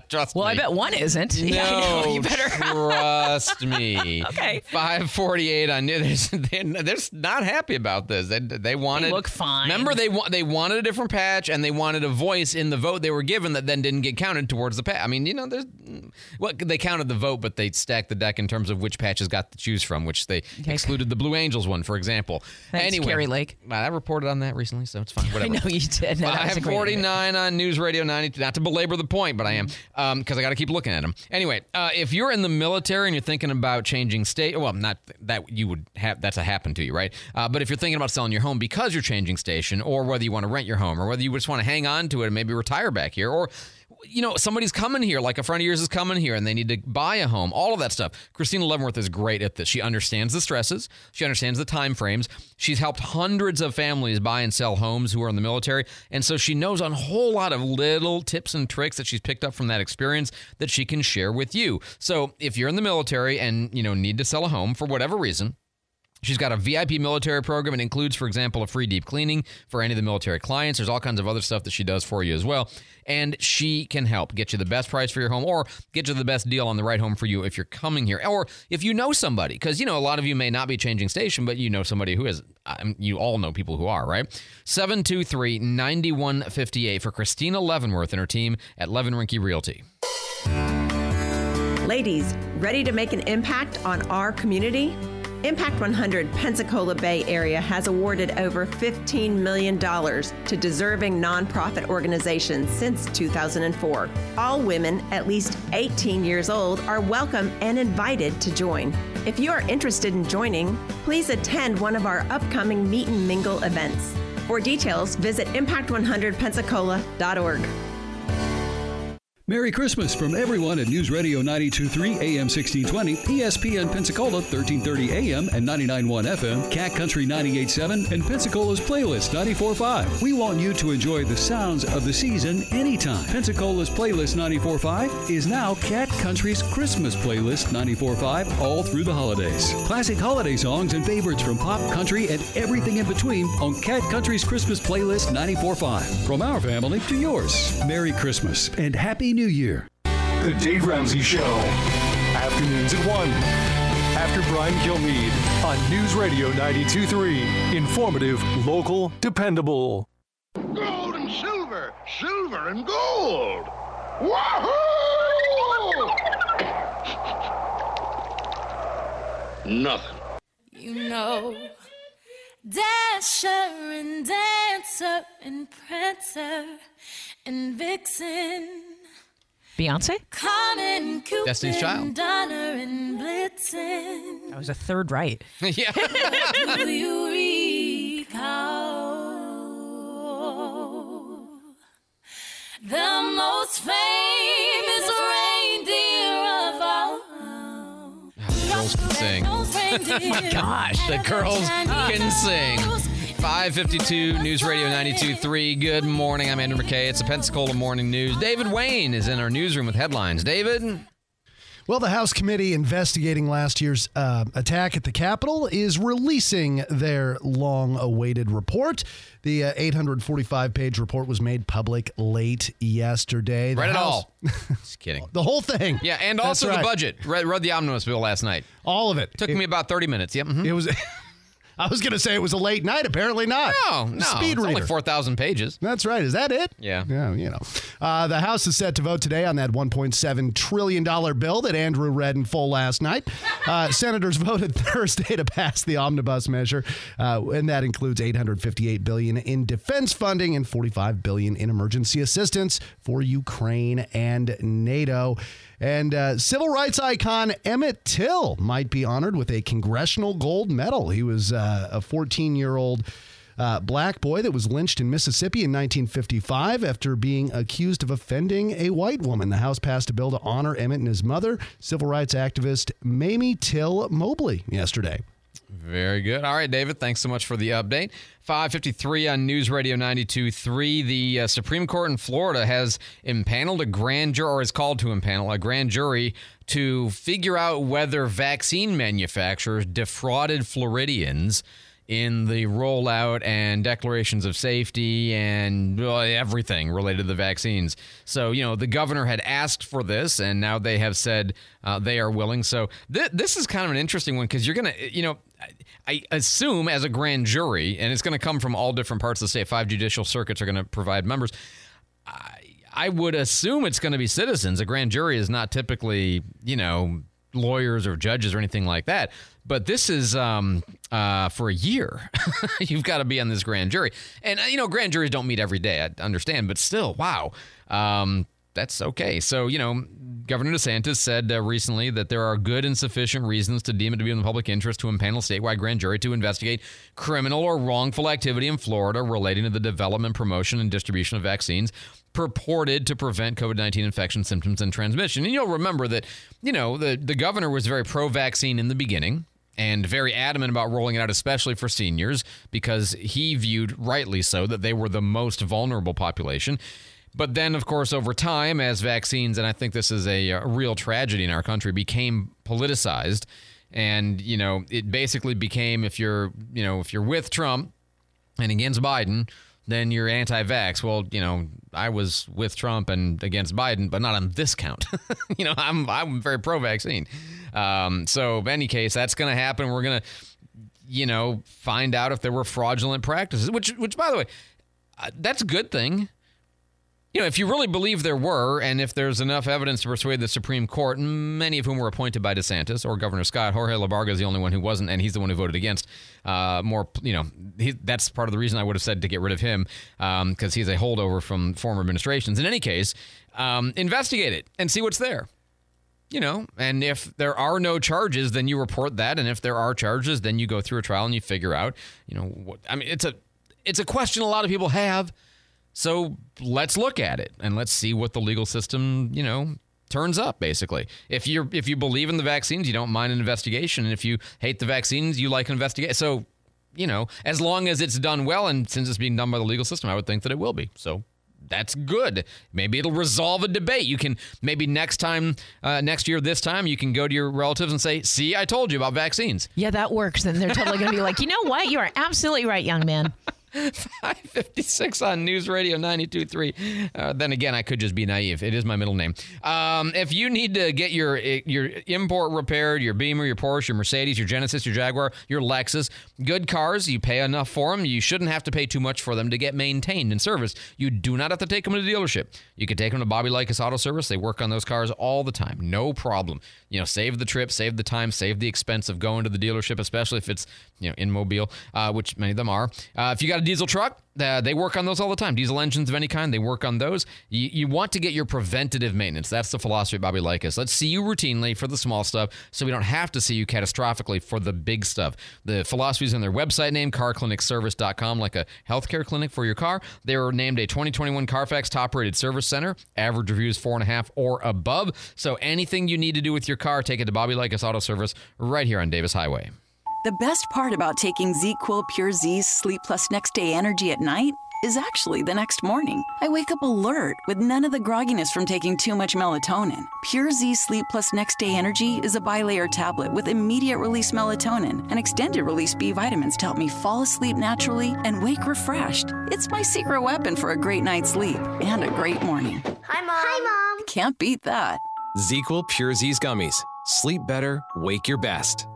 trust well, me. I bet one isn't. No, yeah, You better trust me. okay. Five forty-eight. I knew they're, they're not happy about this. They they wanted they look fine. Remember they want they wanted a different patch and they wanted a voice in the vote they were given that then didn't get counted towards the patch. I mean, you know, there's what well, they counted the vote, but they stacked the deck in terms of which patches got to choose from, which they okay. excluded the Blue Angels one, for example. Thanks, anyway, Carrie Lake. I reported on that recently, so it's fine. Whatever. I know you did. No, Five forty. 49 on News Radio 90. Not to belabor the point, but I am because um, I got to keep looking at them. Anyway, uh, if you're in the military and you're thinking about changing state, well, not that you would have that's a happen to you, right? Uh, but if you're thinking about selling your home because you're changing station, or whether you want to rent your home, or whether you just want to hang on to it and maybe retire back here, or you know, somebody's coming here, like a friend of yours is coming here and they need to buy a home, all of that stuff. Christina Leavenworth is great at this. She understands the stresses, she understands the time frames. She's helped hundreds of families buy and sell homes who are in the military. And so she knows a whole lot of little tips and tricks that she's picked up from that experience that she can share with you. So if you're in the military and, you know, need to sell a home for whatever reason, She's got a VIP military program. It includes, for example, a free deep cleaning for any of the military clients. There's all kinds of other stuff that she does for you as well. And she can help get you the best price for your home or get you the best deal on the right home for you if you're coming here or if you know somebody. Because, you know, a lot of you may not be changing station, but you know somebody who is. Um, you all know people who are, right? 723 9158 for Christina Leavenworth and her team at Leavenrinky Realty. Ladies, ready to make an impact on our community? Impact 100 Pensacola Bay Area has awarded over $15 million to deserving nonprofit organizations since 2004. All women at least 18 years old are welcome and invited to join. If you are interested in joining, please attend one of our upcoming Meet and Mingle events. For details, visit impact100pensacola.org. Merry Christmas from everyone at News Radio 923 AM 1620, ESPN Pensacola 1330 AM and 991 FM, Cat Country 987, and Pensacola's Playlist 945. We want you to enjoy the sounds of the season anytime. Pensacola's Playlist 945 is now Cat Country's Christmas Playlist 945 all through the holidays. Classic holiday songs and favorites from pop, country, and everything in between on Cat Country's Christmas Playlist 945. From our family to yours. Merry Christmas and Happy New Year. The Dave Ramsey Show. Afternoons at 1. After Brian Kilmeade on News Radio 92.3. Informative, local, dependable. Gold and silver, silver and gold. Wahoo! Nothing. You know, Dasher and Dancer and Prancer and Vixen. Beyonce? Comet and Cupid Destiny's Child. and Donner and Blitzen. That was a third right. yeah. Do you recall the most famous reindeer of all? Girls can sing. oh my gosh, the girls can sing. 552 News Radio 92.3. Good morning. I'm Andrew McKay. It's the Pensacola Morning News. David Wayne is in our newsroom with headlines. David? Well, the House committee investigating last year's uh, attack at the Capitol is releasing their long awaited report. The uh, 845 page report was made public late yesterday. The Read it all. Just kidding. The whole thing. Yeah, and also the budget. Read, read the omnibus bill last night. All of it. Took me about 30 minutes. Yep. mhm. It was. I was going to say it was a late night. Apparently not. No, no. Speed it's only 4,000 pages. That's right. Is that it? Yeah. Yeah, you know. Uh, the House is set to vote today on that $1.7 trillion bill that Andrew read in full last night. Uh, senators voted Thursday to pass the omnibus measure, uh, and that includes 858 billion in defense funding and 45 billion in emergency assistance for Ukraine and NATO. And uh, civil rights icon Emmett Till might be honored with a congressional gold medal. He was uh, a 14 year old uh, black boy that was lynched in Mississippi in 1955 after being accused of offending a white woman. The House passed a bill to honor Emmett and his mother, civil rights activist Mamie Till Mobley, yesterday. Very good. All right, David, thanks so much for the update. 553 on News Radio 92.3. The uh, Supreme Court in Florida has impaneled a grand jury, or is called to impanel a grand jury to figure out whether vaccine manufacturers defrauded Floridians in the rollout and declarations of safety and uh, everything related to the vaccines. So, you know, the governor had asked for this, and now they have said uh, they are willing. So, th- this is kind of an interesting one because you're going to, you know, I assume as a grand jury, and it's going to come from all different parts of the state, five judicial circuits are going to provide members. I, I would assume it's going to be citizens. A grand jury is not typically, you know, lawyers or judges or anything like that. But this is um, uh, for a year. You've got to be on this grand jury. And, uh, you know, grand juries don't meet every day, I understand, but still, wow. Um, that's okay. So, you know, Governor DeSantis said uh, recently that there are good and sufficient reasons to deem it to be in the public interest to impanel statewide grand jury to investigate criminal or wrongful activity in Florida relating to the development, promotion, and distribution of vaccines purported to prevent COVID 19 infection symptoms and transmission. And you'll remember that, you know, the, the governor was very pro vaccine in the beginning and very adamant about rolling it out, especially for seniors, because he viewed, rightly so, that they were the most vulnerable population. But then, of course, over time, as vaccines, and I think this is a, a real tragedy in our country, became politicized, and you know, it basically became if you're, you know, if you're with Trump and against Biden, then you're anti-vax. Well, you know, I was with Trump and against Biden, but not on this count. you know, I'm I'm very pro-vaccine. Um, so, in any case, that's going to happen. We're going to, you know, find out if there were fraudulent practices. Which, which, by the way, uh, that's a good thing. You know, if you really believe there were, and if there's enough evidence to persuade the Supreme Court, many of whom were appointed by DeSantis or Governor Scott, Jorge Labarga is the only one who wasn't, and he's the one who voted against. Uh, more, you know, he, that's part of the reason I would have said to get rid of him because he's a holdover from former administrations. In any case, um, investigate it and see what's there. You know, and if there are no charges, then you report that, and if there are charges, then you go through a trial and you figure out, you know, what. I mean, it's a it's a question a lot of people have. So let's look at it and let's see what the legal system, you know, turns up basically. If you're if you believe in the vaccines, you don't mind an investigation. And if you hate the vaccines, you like an investigation. So, you know, as long as it's done well and since it's being done by the legal system, I would think that it will be. So that's good. Maybe it'll resolve a debate. You can maybe next time, uh, next year, this time, you can go to your relatives and say, "See, I told you about vaccines." Yeah, that works. Then they're totally going to be like, you know what? You are absolutely right, young man. 556 on News Radio 92.3. Uh, then again, I could just be naive. It is my middle name. Um, if you need to get your your import repaired, your Beamer, your Porsche, your Mercedes, your Genesis, your Jaguar, your Lexus, good cars, you pay enough for them. You shouldn't have to pay too much for them to get maintained and serviced. You do not have to take them to the dealership. You can take them to Bobby Likas Auto Service. They work on those cars all the time. No problem. You know, save the trip, save the time, save the expense of going to the dealership, especially if it's, you know, in Mobile, uh, which many of them are. Uh, if you got a diesel truck? Uh, they work on those all the time. Diesel engines of any kind, they work on those. You, you want to get your preventative maintenance. That's the philosophy of Bobby Likas. Let's see you routinely for the small stuff so we don't have to see you catastrophically for the big stuff. The philosophy is in their website name, carclinicservice.com, like a healthcare clinic for your car. They were named a 2021 Carfax top rated service center. Average reviews four and a half or above. So anything you need to do with your car, take it to Bobby Likas Auto Service right here on Davis Highway. The best part about taking ZzzQuil Pure Z's Sleep Plus Next Day Energy at night is actually the next morning. I wake up alert with none of the grogginess from taking too much melatonin. Pure Z Sleep Plus Next Day Energy is a bilayer tablet with immediate release melatonin and extended release B vitamins to help me fall asleep naturally and wake refreshed. It's my secret weapon for a great night's sleep and a great morning. Hi, Mom. Hi, Mom. Can't beat that. ZzzQuil Pure Z's gummies. Sleep better, wake your best.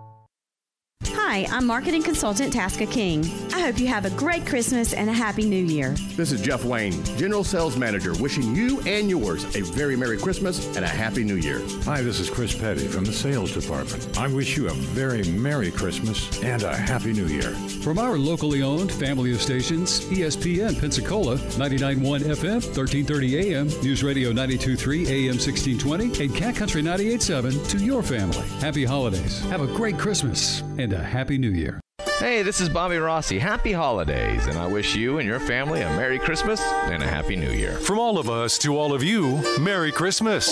Hi, I'm marketing consultant Tasca King. I hope you have a great Christmas and a happy new year. This is Jeff Wayne, General Sales Manager, wishing you and yours a very Merry Christmas and a Happy New Year. Hi, this is Chris Petty from the Sales Department. I wish you a very Merry Christmas and a Happy New Year. From our locally owned family of stations, ESPN Pensacola, 99.1 FM, 1330 AM, News Radio 92.3 AM 1620, and Cat Country 98.7 to your family. Happy holidays. Have a great Christmas and a Happy New Year. Hey, this is Bobby Rossi. Happy holidays, and I wish you and your family a Merry Christmas and a Happy New Year. From all of us to all of you, Merry Christmas.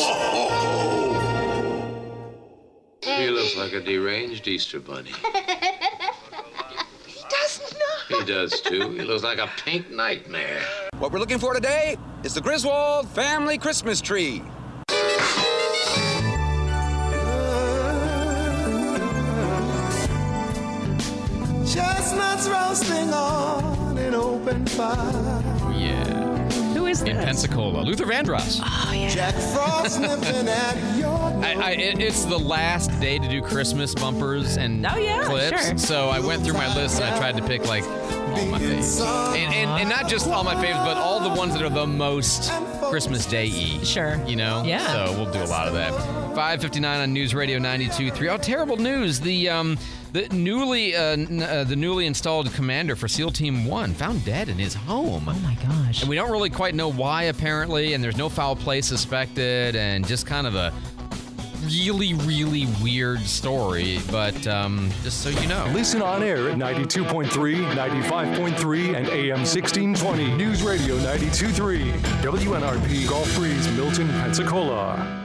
He looks like a deranged Easter bunny. He does not. He does too. He looks like a pink nightmare. What we're looking for today is the Griswold family Christmas tree. Chestnuts roasting on an open fire. Yeah. Who is this? In Pensacola, Luther Vandross. Oh, yeah. Jack Frost nipping at your I, I, it, it's the last day to do Christmas bumpers and Oh, yeah, clips. sure. So I went through my list and I tried to pick like all my faves. And, and, and not just all my faves, but all the ones that are the most Christmas Day y. Sure. You know? Yeah. So we'll do a lot of that. 559 on News Radio 92.3. Oh, terrible news. The um the newly uh, n- uh, the newly installed commander for SEAL Team 1 found dead in his home. Oh my gosh. And we don't really quite know why apparently, and there's no foul play suspected, and just kind of a really, really weird story. But um, just so you know. Listen on air at 92.3, 95.3, and AM 1620. News Radio 92.3. WNRP Gulf Breeze, Milton, Pensacola.